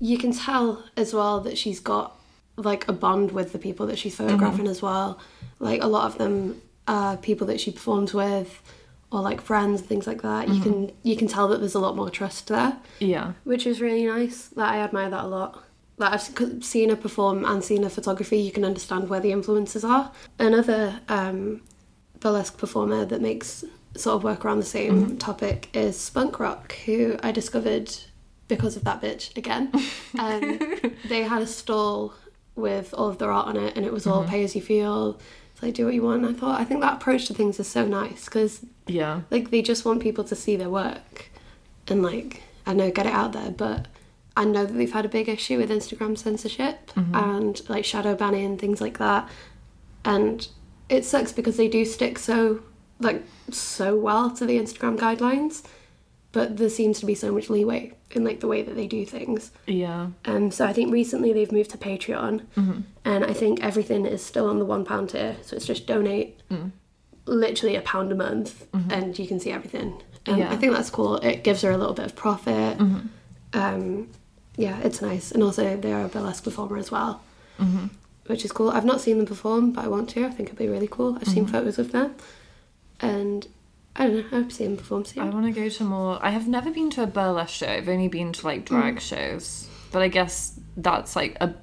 You can tell as well that she's got like a bond with the people that she's photographing Mm-hmm. as well. Like a lot of them are people that she performs with, or like friends, things like that. Mm-hmm. You can you can tell that there's a lot more trust there, Yeah. which is really nice. That I admire that a lot. Like I've seen her perform and seen her photography. You can understand where the influences are. Another um, burlesque performer that makes sort of work around the same topic is Spunk Rock, who I discovered because of that bitch again. Um, they had a stall with all of their art on it, and it was all pay as you feel. Like do what you want. And I thought I think that approach to things is so nice because Yeah. like they just want people to see their work and like I know get it out there, but I know that they've had a big issue with Instagram censorship mm-hmm. and like shadow banning and things like that. And it sucks because they do stick so like so well to the Instagram guidelines, but there seems to be so much leeway in like the way that they do things. Yeah. Um, so I think recently they've moved to Patreon, and I think everything is still on the one pound tier. So it's just donate, literally a pound a month, and you can see everything. And Yeah. I think that's cool. It gives her a little bit of profit. Hmm. Um, yeah, it's nice, and also they're a burlesque performer as well, which is cool. I've not seen them perform, but I want to. I think it'd be really cool. I've seen photos of them, and I don't know. I hope to see them perform soon. I want to go to more. I have never been to a burlesque show. I've only been to like drag Mm. shows, but I guess that's like a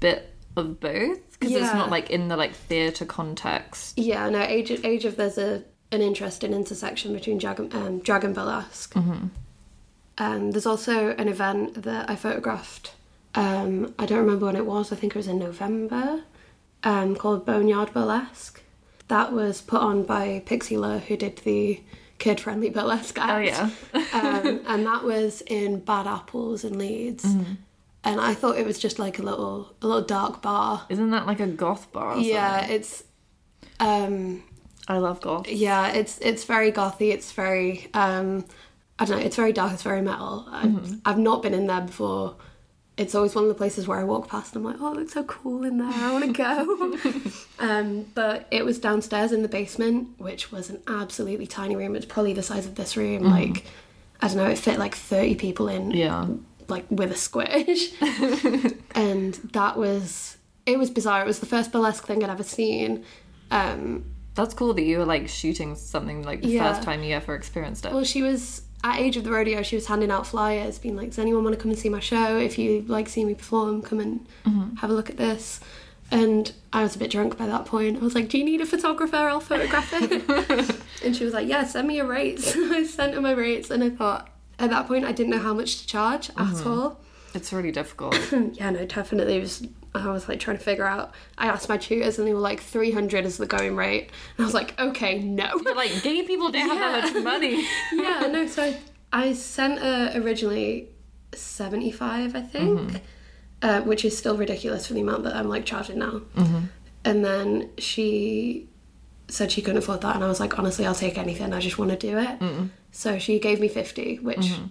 bit of both because it's not like in the like theatre context. Yeah, no, age age of there's a an interesting intersection between drag and, um, drag and burlesque. Um, there's also an event that I photographed. Um, I don't remember when it was. I think it was in November. Um, called Boneyard Burlesque. That was put on by Pixie Allure, who did the kid-friendly burlesque act. Oh yeah, um, and that was in Bad Apples in Leeds. Mm-hmm. And I thought it was just like a little a little dark bar. isn't that like a goth bar? Or Yeah, something? it's um I love goth. yeah it's it's very gothy it's very um i don't know it's very dark it's very metal I've, I've not been in there before it's always one of the places where i walk past and i'm like oh it looks so cool in there. I want to go. Um but it was downstairs in the basement which was an absolutely tiny room. It's probably the size of this room. Like i don't know it fit like 30 people in Yeah. like with a squish. And that was it was bizarre. It was the first burlesque thing i'd ever seen. Um That's cool that you were like shooting something like the Yeah. first time you ever experienced it. Well, she was at Age of the Rodeo. She was handing out flyers, being like, "Does anyone want to come and see my show? If you like see me perform, come and mm-hmm. have a look at this." And I was a bit drunk by that point. I was like, "Do you need a photographer? I'll photograph it." and she was like, "Yeah, send me your rates." I sent her my rates, and I thought at that point I didn't know how much to charge at mm-hmm. all. It's really difficult. yeah, no, definitely. It was, I was like trying to figure out. I asked my tutors, and they were like, "300 is the going rate." And I was like, "Okay, no." But like gay people don't have that much money. yeah, no, so I, I sent her originally 75, I think, mm-hmm. uh, which is still ridiculous for the amount that I'm like charging now. Mm-hmm. And then she said she couldn't afford that, and I was like, honestly, I'll take anything, I just want to do it. So she gave me 50, which, mm-hmm.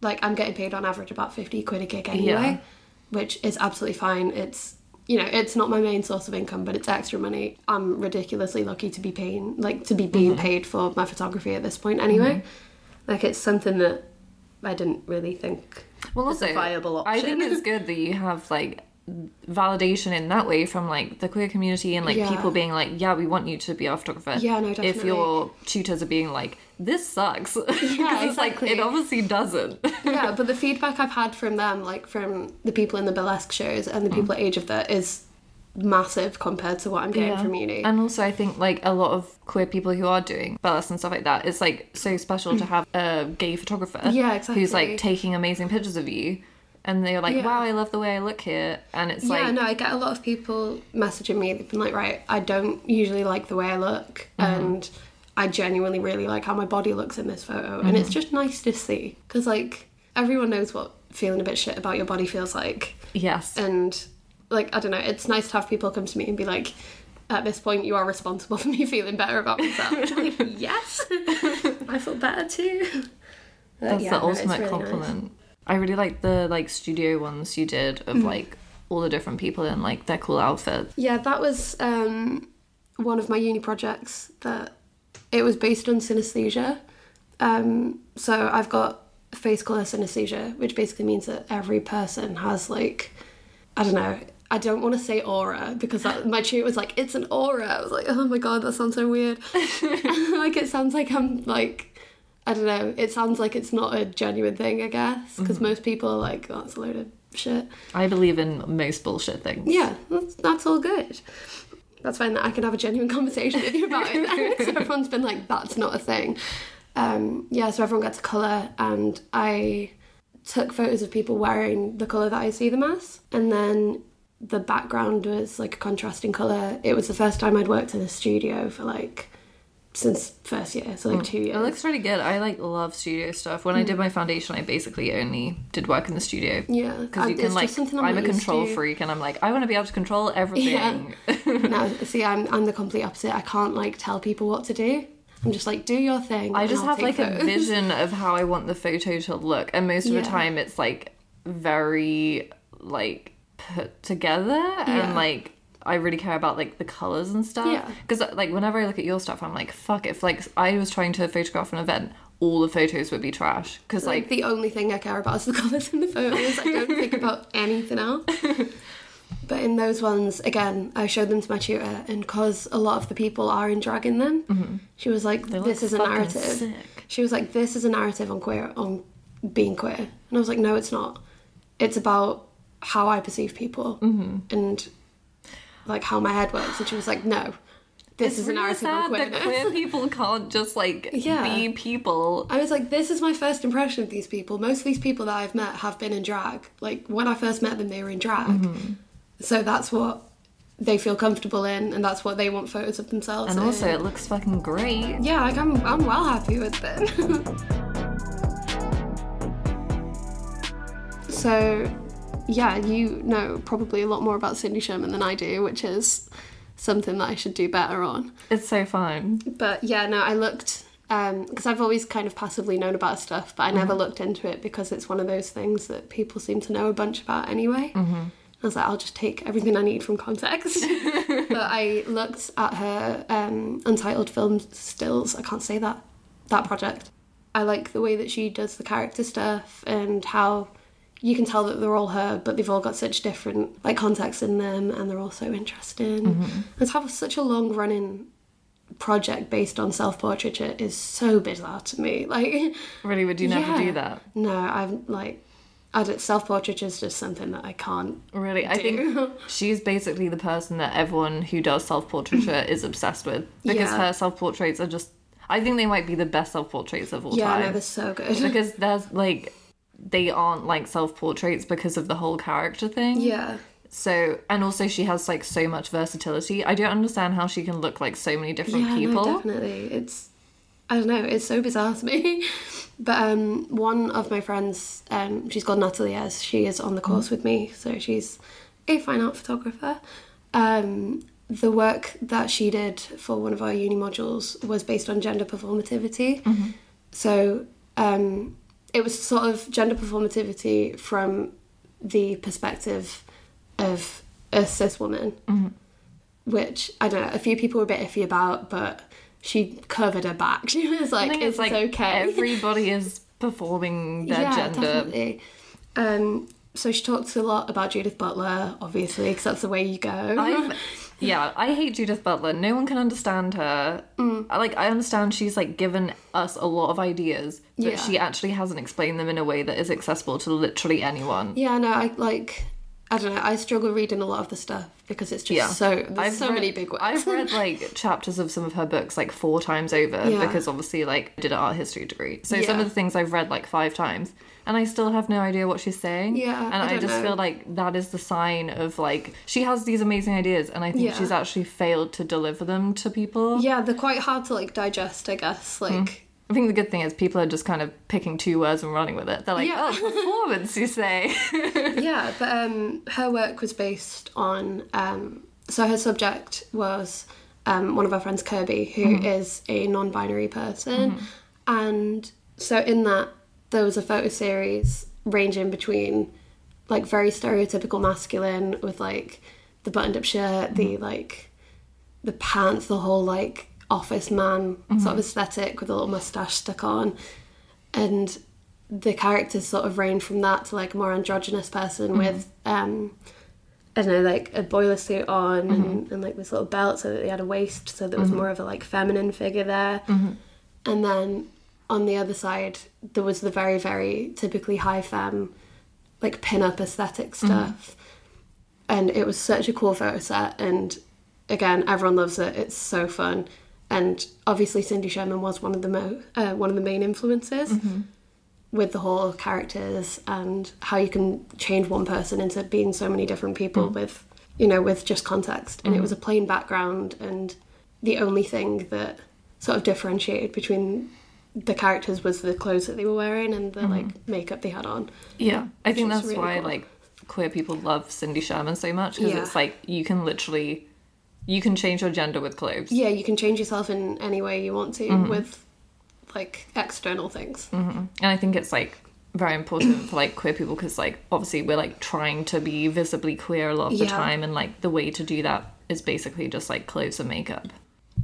like, I'm getting paid on average about 50 quid a gig anyway, Yeah. Which is absolutely fine. It's you know, it's not my main source of income, but it's extra money. I'm ridiculously lucky to be paying, like, to be being mm-hmm. paid for my photography at this point anyway. Mm-hmm. Like, it's something that I didn't really think Well, was also, a viable option. I think it's good that you have like validation in that way from like the queer community and like Yeah. people being like, yeah, we want you to be our photographer. Yeah, no, definitely. If your tutors are being like, this sucks, because it's like exactly. it obviously doesn't. yeah, but the feedback I've had from them, like from the people in the burlesque shows and the mm. people at Age of That, is massive compared to what I'm getting Yeah. from uni. And also, I think like a lot of queer people who are doing burlesque and stuff like that, it's like so special to have a gay photographer. Yeah, exactly. Who's like taking amazing pictures of you, and they're like, Yeah. "Wow, I love the way I look here," and it's yeah, like, yeah, no, I get a lot of people messaging me. They've been like, right, I don't usually like the way I look, Mm-hmm. and I genuinely really like how my body looks in this photo, and Mm-hmm. it's just nice to see because like everyone knows what feeling a bit shit about your body feels like, yes, and like I don't know, it's nice to have people come to me and be like. At this point, you are responsible for me feeling better about myself. Like, yes, I feel better too. But that's yeah, the no, ultimate really nice. I really like the like studio ones you did of like all the different people in like their cool outfits. Yeah, that was um, one of my uni projects. That it was based on synesthesia. Um, so I've got face color synesthesia, which basically means that every person has like, I don't know. I don't want to say aura because that, my tutor was like, "It's an aura." I was like, "Oh my god, that sounds so weird." like it sounds like I'm like, I don't know. It sounds like it's not a genuine thing. I guess because most people are like, oh, "That's a load of shit." I believe in most bullshit things. Yeah, that's, that's all good. That's fine that I can have a genuine conversation with you about it. so everyone's been like, that's not a thing. Um, yeah, so everyone gets a colour, and I took photos of people wearing the colour that I see them as. And then the background was like a contrasting colour. It was the first time I'd worked in a studio for like, since first year, so like hmm. two years. It looks really good. I like love studio stuff. When I did hmm. my foundation, I basically only did work in the studio. yeah, Because you can like, I'm, I'm a control to. freak, and I'm like, I want to be able to control everything. no, see, I'm I'm the complete opposite. I can't like tell people what to do. I'm just like, do your thing. I just I'll have like a vision of how I want the photo to look, and most of Yeah. the time it's like very like put together Yeah. and like I really care about like the colors and stuff. Yeah. Because like whenever I look at your stuff, I'm like, fuck. If like I was trying to photograph an event, all the photos would be trash. Because Like like the only thing I care about is the colours in the photos. I don't think about anything else. But in those ones, again, I showed them to my tutor, and because a lot of the people are in drag in them, she was like, Mm-hmm. "This is a narrative." sick. She was like, "This is a narrative on queer on being queer," and I was like, "No, it's not. It's about how I perceive people Mm-hmm. and like how my head works." And she was like, "No, this it's is a really narrative sad that queer people can't just like Yeah. be people. I was like, this is my first impression of these people. Most of these people that I've met have been in drag. Like when I first met them, they were in drag. Mm-hmm. So that's what they feel comfortable in, and that's what they want photos of themselves. And in. also, it looks fucking great. yeah, like I'm, I'm well happy with them. so, yeah, you know probably a lot more about Cindy Sherman than I do, which is something that I should do better on. It's so fun. But yeah, no, I looked because I've always kind of passively known about stuff, but I never looked into it because it's one of those things that people seem to know a bunch about anyway. Mm-hmm. I was like, I'll just take everything I need from context. but I looked at her um, untitled film stills. I can't say that that project. I like the way that she does the character stuff and how you can tell that they're all her, but they've all got such different like context in them, and they're all so interesting. Mm-hmm. And to have such a long running project based on self portraiture is so bizarre to me. Like, Really, would you never yeah. do that? No, I'm like, I don't, self portraiture is just something that I can't. Really, I think she's basically the person that everyone who does self portraiture is obsessed with because Yeah. her self portraits are just. I think they might be the best self portraits of all time. Yeah, no, they're so good. because there's like they aren't like self portraits because of the whole character thing. yeah, So and also she has like so much versatility. I don't understand how she can look like so many different yeah, people. no, definitely. It's, I don't know, it's so bizarre to me. But um, one of my friends, um, she's called Natalie as She is on the course with me, so she's a fine art photographer. Um, the work that she did for one of our uni modules was based on gender performativity. So um, it was sort of gender performativity from the perspective of a cis woman, which I don't know. A few people were a bit iffy about, but she covered her back. She was like, "It's, it's like okay." everybody is performing their yeah, gender. definitely. Um, so she talks a lot about Judith Butler, obviously, because that's the way you go. I've, yeah, I hate Judith Butler. No one can understand her. Mm. Like I understand she's like given us a lot of ideas, but Yeah. she actually hasn't explained them in a way that is accessible to literally anyone. Yeah, no, I like. I don't know. I struggle reading a lot of the stuff because it's just so there's so read, many big words. I've read like chapters of some of her books like four times over Yeah. because obviously like I did an art history degree. So some of the things I've read like five times and I still have no idea what she's saying. Yeah, And I I, just know. feel like that is the sign of like she has these amazing ideas and I think Yeah. she's actually failed to deliver them to people. yeah, they're quite hard to like digest. I guess like. I think the good thing is people are just kind of picking two words and running with it. They're like, Yeah. oh, performance, you say. yeah, but um, her work was based on. Um, so her subject was um, one of our friends, Kirby, who is a non-binary person, and so in that there was a photo series ranging between like very stereotypical masculine with like the buttoned-up shirt, the mm-hmm. like the pants, the whole like office man sort mm-hmm. of aesthetic with a little mustache stuck on, and the characters sort of range from that to like a more androgynous person mm-hmm. with um I don't know, like a boiler suit on and, and like this little belt so that they had a waist so there was more of a like feminine figure there. And then on the other side there was the very, very typically high femme like pin-up aesthetic mm-hmm. stuff. And it was such a cool photo set. And again everyone loves it. It's so fun. And obviously Cindy Sherman was one of the mo- uh, one of the main influences mm-hmm. with the whole characters and how you can change one person into being so many different people mm. with you know with just context. And it mm-hmm. was a plain background. And the only thing that sort of differentiated between the characters was the clothes that they were wearing and the like mm-hmm. makeup they had on Yeah, I think that's really why cool. like queer people love Cindy Sherman so much because Yeah. it's like you can literally you can change your gender with clothes. yeah you can change yourself in any way you want to mm-hmm. with like external things mm-hmm. And I think it's like very important for like queer people because like obviously we're like trying to be visibly queer a lot of the time and like the way to do that is basically just like clothes and makeup.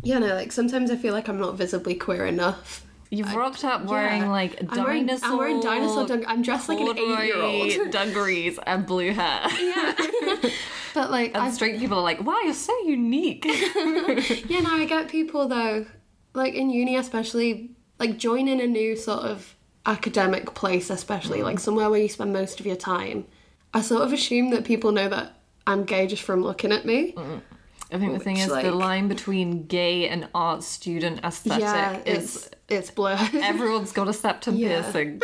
yeah no like sometimes i feel like i'm not visibly queer enough You've rocked up wearing Yeah. like I'm wearing- dinosaur. I'm wearing dinosaur dung- I'm dressed like an corduroy eight-year-old. dungarees and blue hair. Yeah. but like And I've straight people are like, "Wow, you're so unique." Yeah, no, I get people though, like in uni especially, like joining a new sort of academic place, especially like somewhere where you spend most of your time. I sort of assume that people know that I'm gay just from looking at me. I think the thing Which, is the line between gay and art student aesthetic yeah, is it's it's blurred. everyone's got a septum Yeah. piercing.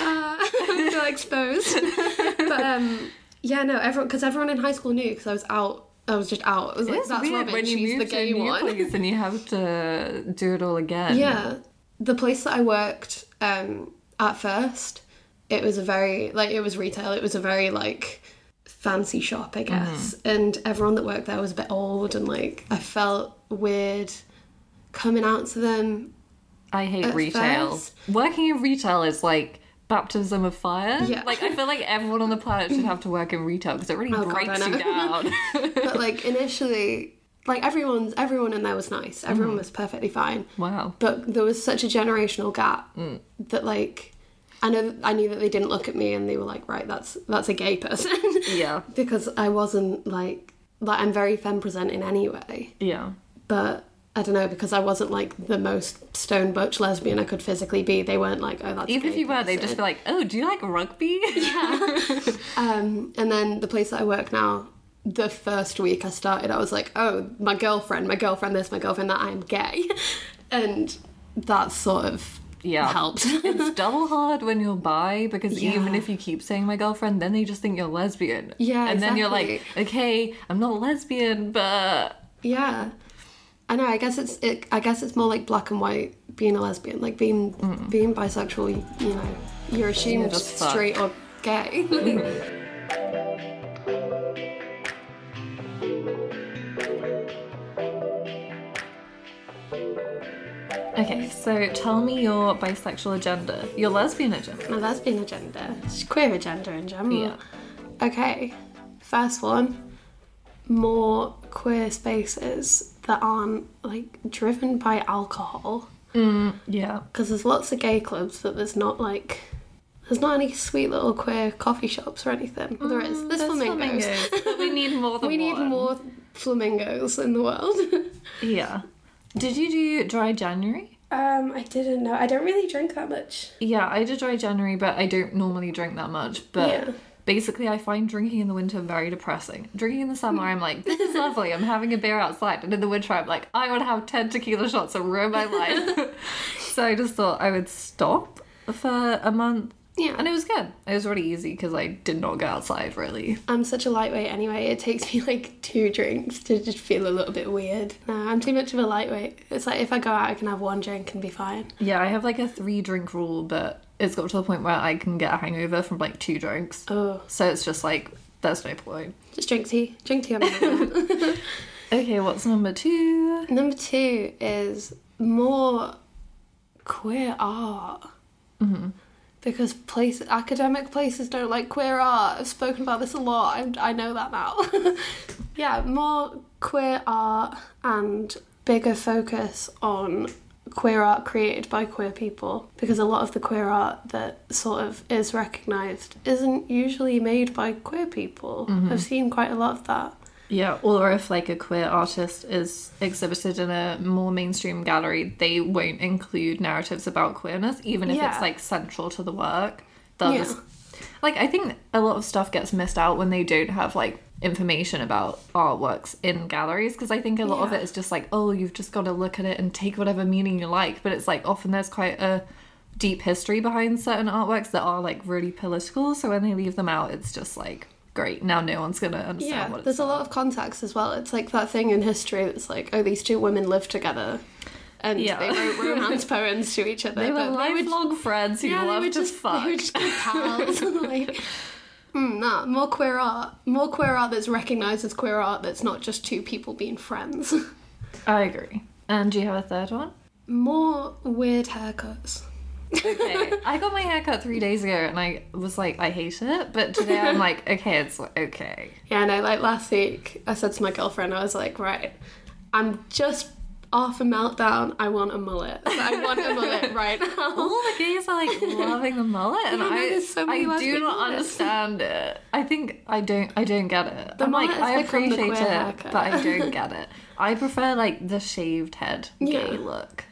I feel exposed. but um, yeah, no, everyone because everyone in high school knew because I was out. I was just out. I was like, It's that's weird Robyn. when you She's move the to gay new one. place and you have to do it all again. Yeah, the place that I worked um, at first, it was a very like it was retail. It was a very like fancy shop, I guess, and everyone that worked there was a bit old, and like I felt weird coming out to them. I hate At retail. first- Working in retail is like baptism of fire. Yeah. Like I feel like everyone on the planet should have to work in retail because it really Oh, God, breaks you down. But like initially, like everyone's everyone in there was nice. Everyone was perfectly fine. wow. But there was such a generational gap Mm. that like. I know I knew that they didn't look at me and they were like, right, that's that's a gay person. Yeah. because I wasn't like like I'm very femme presenting anyway. Yeah. But I don't know because I wasn't like the most stone butch lesbian I could physically be. They weren't like, oh, that's Even if you were, they'd just be like, "Oh, do you like rugby?" Yeah. um, and then the place that I work now, the first week I started, I was like, oh, my girlfriend, my girlfriend, this, my girlfriend, that, I'm gay, and that sort of Yeah. helped. it's double hard when you're bi because even if you keep saying my girlfriend, then they just think you're lesbian. Yeah, and then you're like, okay, I'm not lesbian, but yeah, I know. I guess it's it. I guess it's more like black and white being a lesbian, like being being bisexual. You, know, you're assumed Mm. straight or gay. okay. So tell me your bisexual agenda, your lesbian agenda. My lesbian agenda, queer agenda in general. Yeah. Okay, first one. More queer spaces that aren't like driven by alcohol. Mm, yeah. Because there's lots of gay clubs, but there's not like there's not any sweet little queer coffee shops or anything. Well, there mm, is. There's, flamingos. but we need more than we need one. more flamingos in the world. Yeah. Did you do dry January? um, I didn't know. I don't really drink that much. Yeah, I did dry January, but I don't normally drink that much. But Yeah. Basically, I find drinking in the winter very depressing. Drinking in the summer, I'm like, this is lovely. I'm having a beer outside. And in the winter, I'm like, I would have 10 tequila shots and ruin my life. so I just thought I would stop for a month. Yeah. And it was good. It was really easy because I did not go outside really. I'm such a lightweight anyway. It takes me like two drinks to just feel a little bit weird. No, I'm too much of a lightweight. It's like if I go out, I can have one drink and be fine. Yeah, I have like a three drink rule, but it's got to the point where I can get a hangover from like two drinks. Oh, So it's just like, there's no point. just drink tea. Drink tea on. Okay, what's number two? Number two is more queer art. Mm-hmm. Because places, academic places don't like queer art. I've spoken about this a lot. I, I know that now. yeah, more queer art and bigger focus on queer art created by queer people. Because a lot of the queer art that sort of is recognised isn't usually made by queer people. Mm-hmm. I've seen quite a lot of that. Yeah, or if like a queer artist is exhibited in a more mainstream gallery, they won't include narratives about queerness, even if Yeah. it's like central to the work. They'll Yeah. just like I think a lot of stuff gets missed out when they don't have like information about artworks in galleries because I think a lot of it is just like, oh, you've just got to look at it and take whatever meaning you like. But it's like often there's quite a deep history behind certain artworks that are like really political. So when they leave them out, it's just like, great, now no one's gonna understand Yeah, what it's there's a lot of context as well. It's like that thing in history that's like, oh, these two women lived together, and Yeah. they wrote romance poems to each other. They were lifelong friends who yeah, they loved to just fuck. they were just pals. like, mm, nah, more queer art, more queer art that's recognised as queer art. That's not just two people being friends. I agree. And do you have a third one? more weird haircuts. Okay. I got my hair cut three days ago and I was like, I hate it. But today I'm like, okay, it's okay. Yeah, no, like last week, I said to my girlfriend, I was like, right, I'm just off a meltdown. I want a mullet. I want a mullet right now. All the gays are like loving the mullet, and Yeah, I, so many I do not understand it. I think I don't, I don't get it. The I'm like, I appreciate it, haircut. but I don't get it. I prefer like the shaved head gay Yeah. look.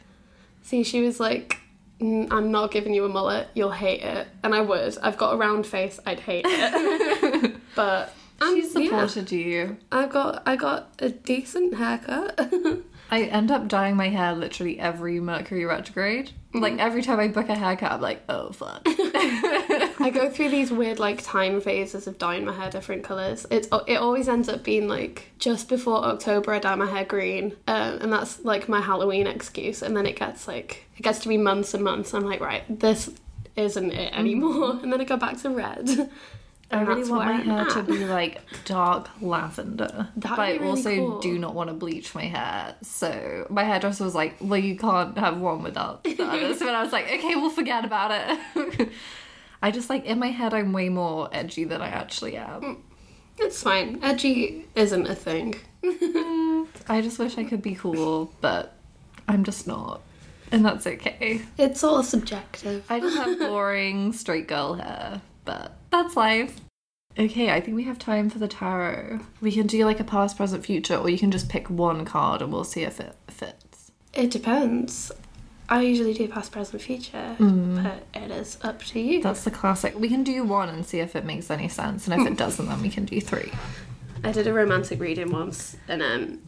See, she was like, "Mm, I'm not giving you a mullet, you'll hate it. And I would. I've got a round face, I'd hate it. but um, She yeah, supported you. I got I got a decent haircut. I end up dyeing my hair literally every Mercury retrograde. Mm. Like every time I book a haircut, I'm like, oh fuck. I go through these weird like time phases of dyeing my hair different colours. It's it always ends up being like just before October I dye my hair green, um, and that's like my Halloween excuse. And then it gets like it gets to be months and months. I'm like, right, this isn't it anymore. And then I go back to red. I really want my hair to be like dark lavender. That'd but I really also cool. do not want to bleach my hair. So my hairdresser was like, Well, you can't have one without the other. so I was like, Okay, we'll forget about it. I just like in my head I'm way more edgy than I actually am. Mm, it's fine. Edgy isn't a thing. I just wish I could be cool, but I'm just not. And that's okay. It's all subjective. I just have boring straight girl hair, but that's life. Okay, I think we have time for the tarot. We can do like a past, present, future, or you can just pick one card and we'll see if it fits. It depends. I usually do past, present, future, but it is up to you. That's the classic. We can do one and see if it makes any sense, and if it doesn't, then we can do three. I did a romantic reading once and um,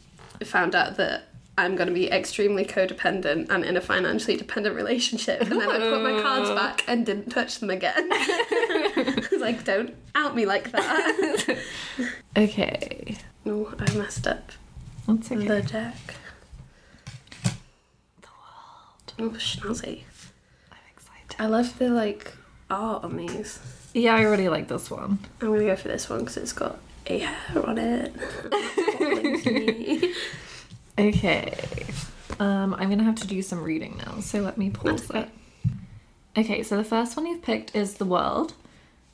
found out that I'm going to be extremely codependent and in a financially dependent relationship. And then I put my cards back and didn't touch them again. I was like, don't out me like that. Okay, no, I messed up that's okay. the deck. The world. Oh, snazzy. I'm excited. I love the like art on these. Yeah, I really like this one. I'm gonna go for this one because it's got a hair on it. Okay. Um, I'm gonna have to do some reading now, so let me pause it. Okay, so the first one you've picked is The World,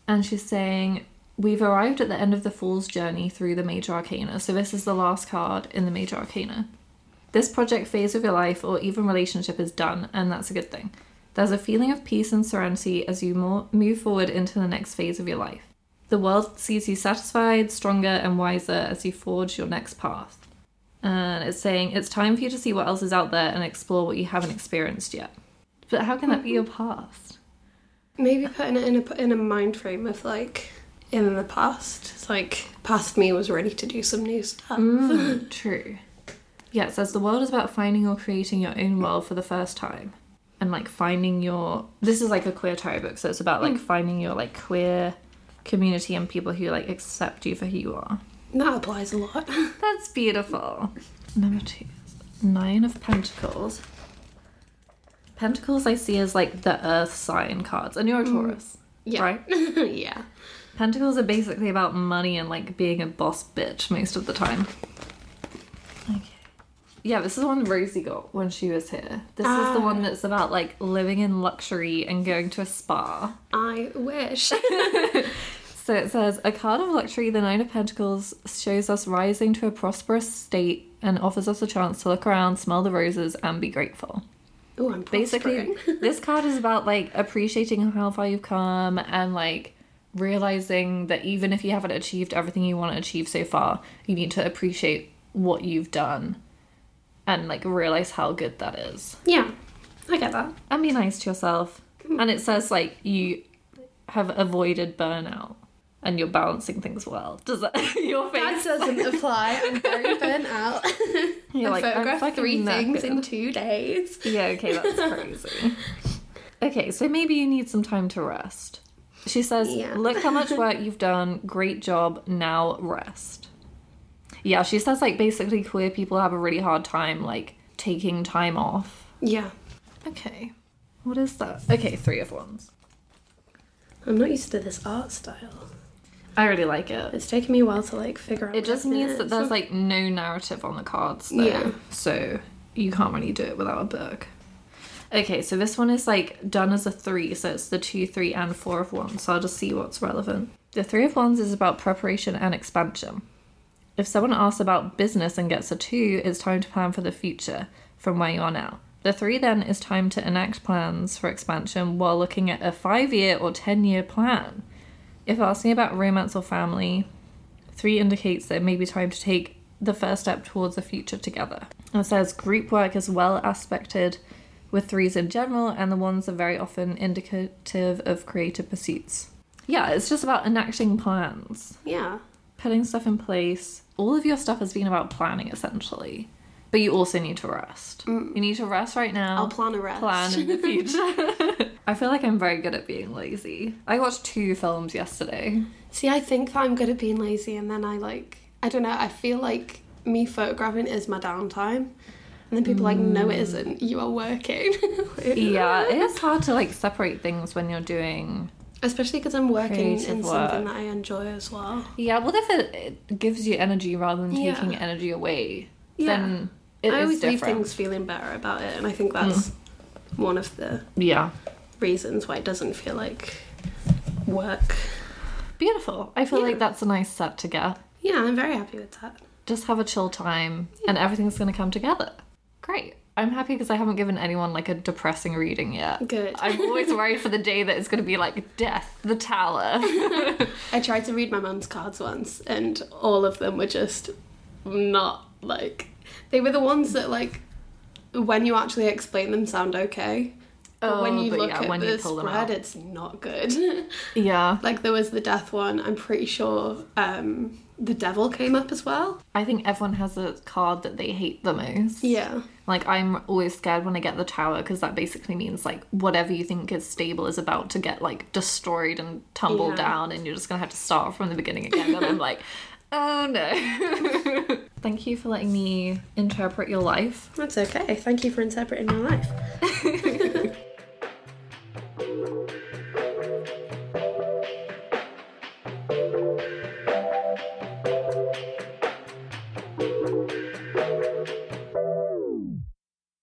and she's saying, We've arrived at the end of the Fool's journey through the Major Arcana, so this is the last card in the Major Arcana. This project phase of your life or even relationship is done, and that's a good thing. There's a feeling of peace and serenity as you more, move forward into the next phase of your life. The world sees you satisfied, stronger, and wiser as you forge your next path. And it's saying it's time for you to see what else is out there and explore what you haven't experienced yet. But how can that be your past? Maybe putting it in a in a mind frame of like in the past. It's like past me was ready to do some new stuff. Mm, true. Yeah, it says the world is about finding or creating your own world for the first time. And like finding your this is like a queer tarot book, so it's about like finding your like queer community and people who like accept you for who you are. That applies a lot. That's beautiful. Number two, Nine of Pentacles. Pentacles I see as like the earth sign cards, and you're a mm, Taurus, Yeah. right? yeah. Pentacles are basically about money and like being a boss bitch most of the time. Okay. Yeah, this is one Rosie got when she was here. This is the one ah. that's about like living in luxury and going to a spa. I wish. So it says a card of luxury, the Nine of Pentacles, shows us rising to a prosperous state and offers us a chance to look around, smell the roses, and be grateful. oh, I'm Basically, this card is about like appreciating how far you've come and like realizing that even if you haven't achieved everything you want to achieve so far, you need to appreciate what you've done and like realize how good that is yeah, I get that. and be nice to yourself. Mm. And it says like you have avoided burnout and you're balancing things well. Does that your That face? doesn't apply. I'm very burnt out. You're I like, I'm photographed fucking three things in two days. Yeah, okay, that's crazy. okay, so maybe you need some time to rest. She says, Yeah. Look how much work you've done. Great job. Now rest. Yeah, she says, like, basically, queer people have a really hard time, like, taking time off. Yeah. Okay. What is that? Okay, three of wands. I'm not used to this art style. I really like it. It's taken me a while to like figure out. It just means that there's, like, no narrative on the cards, though. Yeah. So you can't really do it without a book. Okay, so this one is like done as a three, so it's the two, three, and four of wands. So I'll just see what's relevant. The three of wands is about preparation and expansion. If someone asks about business and gets a two, it's time to plan for the future from where you are now. The three then is time to enact plans for expansion while looking at a five year or ten year plan. If asking about romance or family, three indicates that it may be time to take the first step towards a future together. And it says group work is well aspected with threes in general, and the wands are very often indicative of creative pursuits. Yeah, it's just about enacting plans, Yeah. putting stuff in place. All of your stuff has been about planning essentially. But you also need to rest. Mm. You need to rest right now. I'll plan a rest. Plan in the future. I feel like I'm very good at being lazy. I watched two films yesterday. See, I think that I'm good at being lazy, and then I like, I don't know, I feel like me photographing is my downtime. And then people are like, no, it isn't. Mm. You are working. Yeah, it is hard to like separate things when you're doing. Especially because I'm working in something work. that I enjoy as well. Yeah, well, if it, it gives you energy rather than Yeah. taking energy away, Yeah. then it I always leave things feeling better about it, and I think that's hmm. one of the Yeah, reasons why it doesn't feel like work. beautiful. I feel Yeah. like that's a nice set to get. Yeah, I'm very happy with that. Just have a chill time, and everything's gonna come together. Great. I'm happy because I haven't given anyone like a depressing reading yet. Good. I'm always worried for the day that it's gonna be like death, the tower. I tried to read my mum's cards once, and all of them were just not like. They were the ones that, like, when you actually explain them, sound okay. But when Oh, you but look yeah, at when the you pull them spread, out. it's not good. yeah, like, there was the death one. I'm pretty sure um, the devil came up as well. I think everyone has a card that they hate the most. Yeah. Like I'm always scared when I get the tower because that basically means like whatever you think is stable is about to get like destroyed and tumble Yeah. down, and you're just gonna have to start from the beginning again. and I'm like, Oh no. Thank you for letting me interpret your life. That's okay. Thank you for interpreting my life.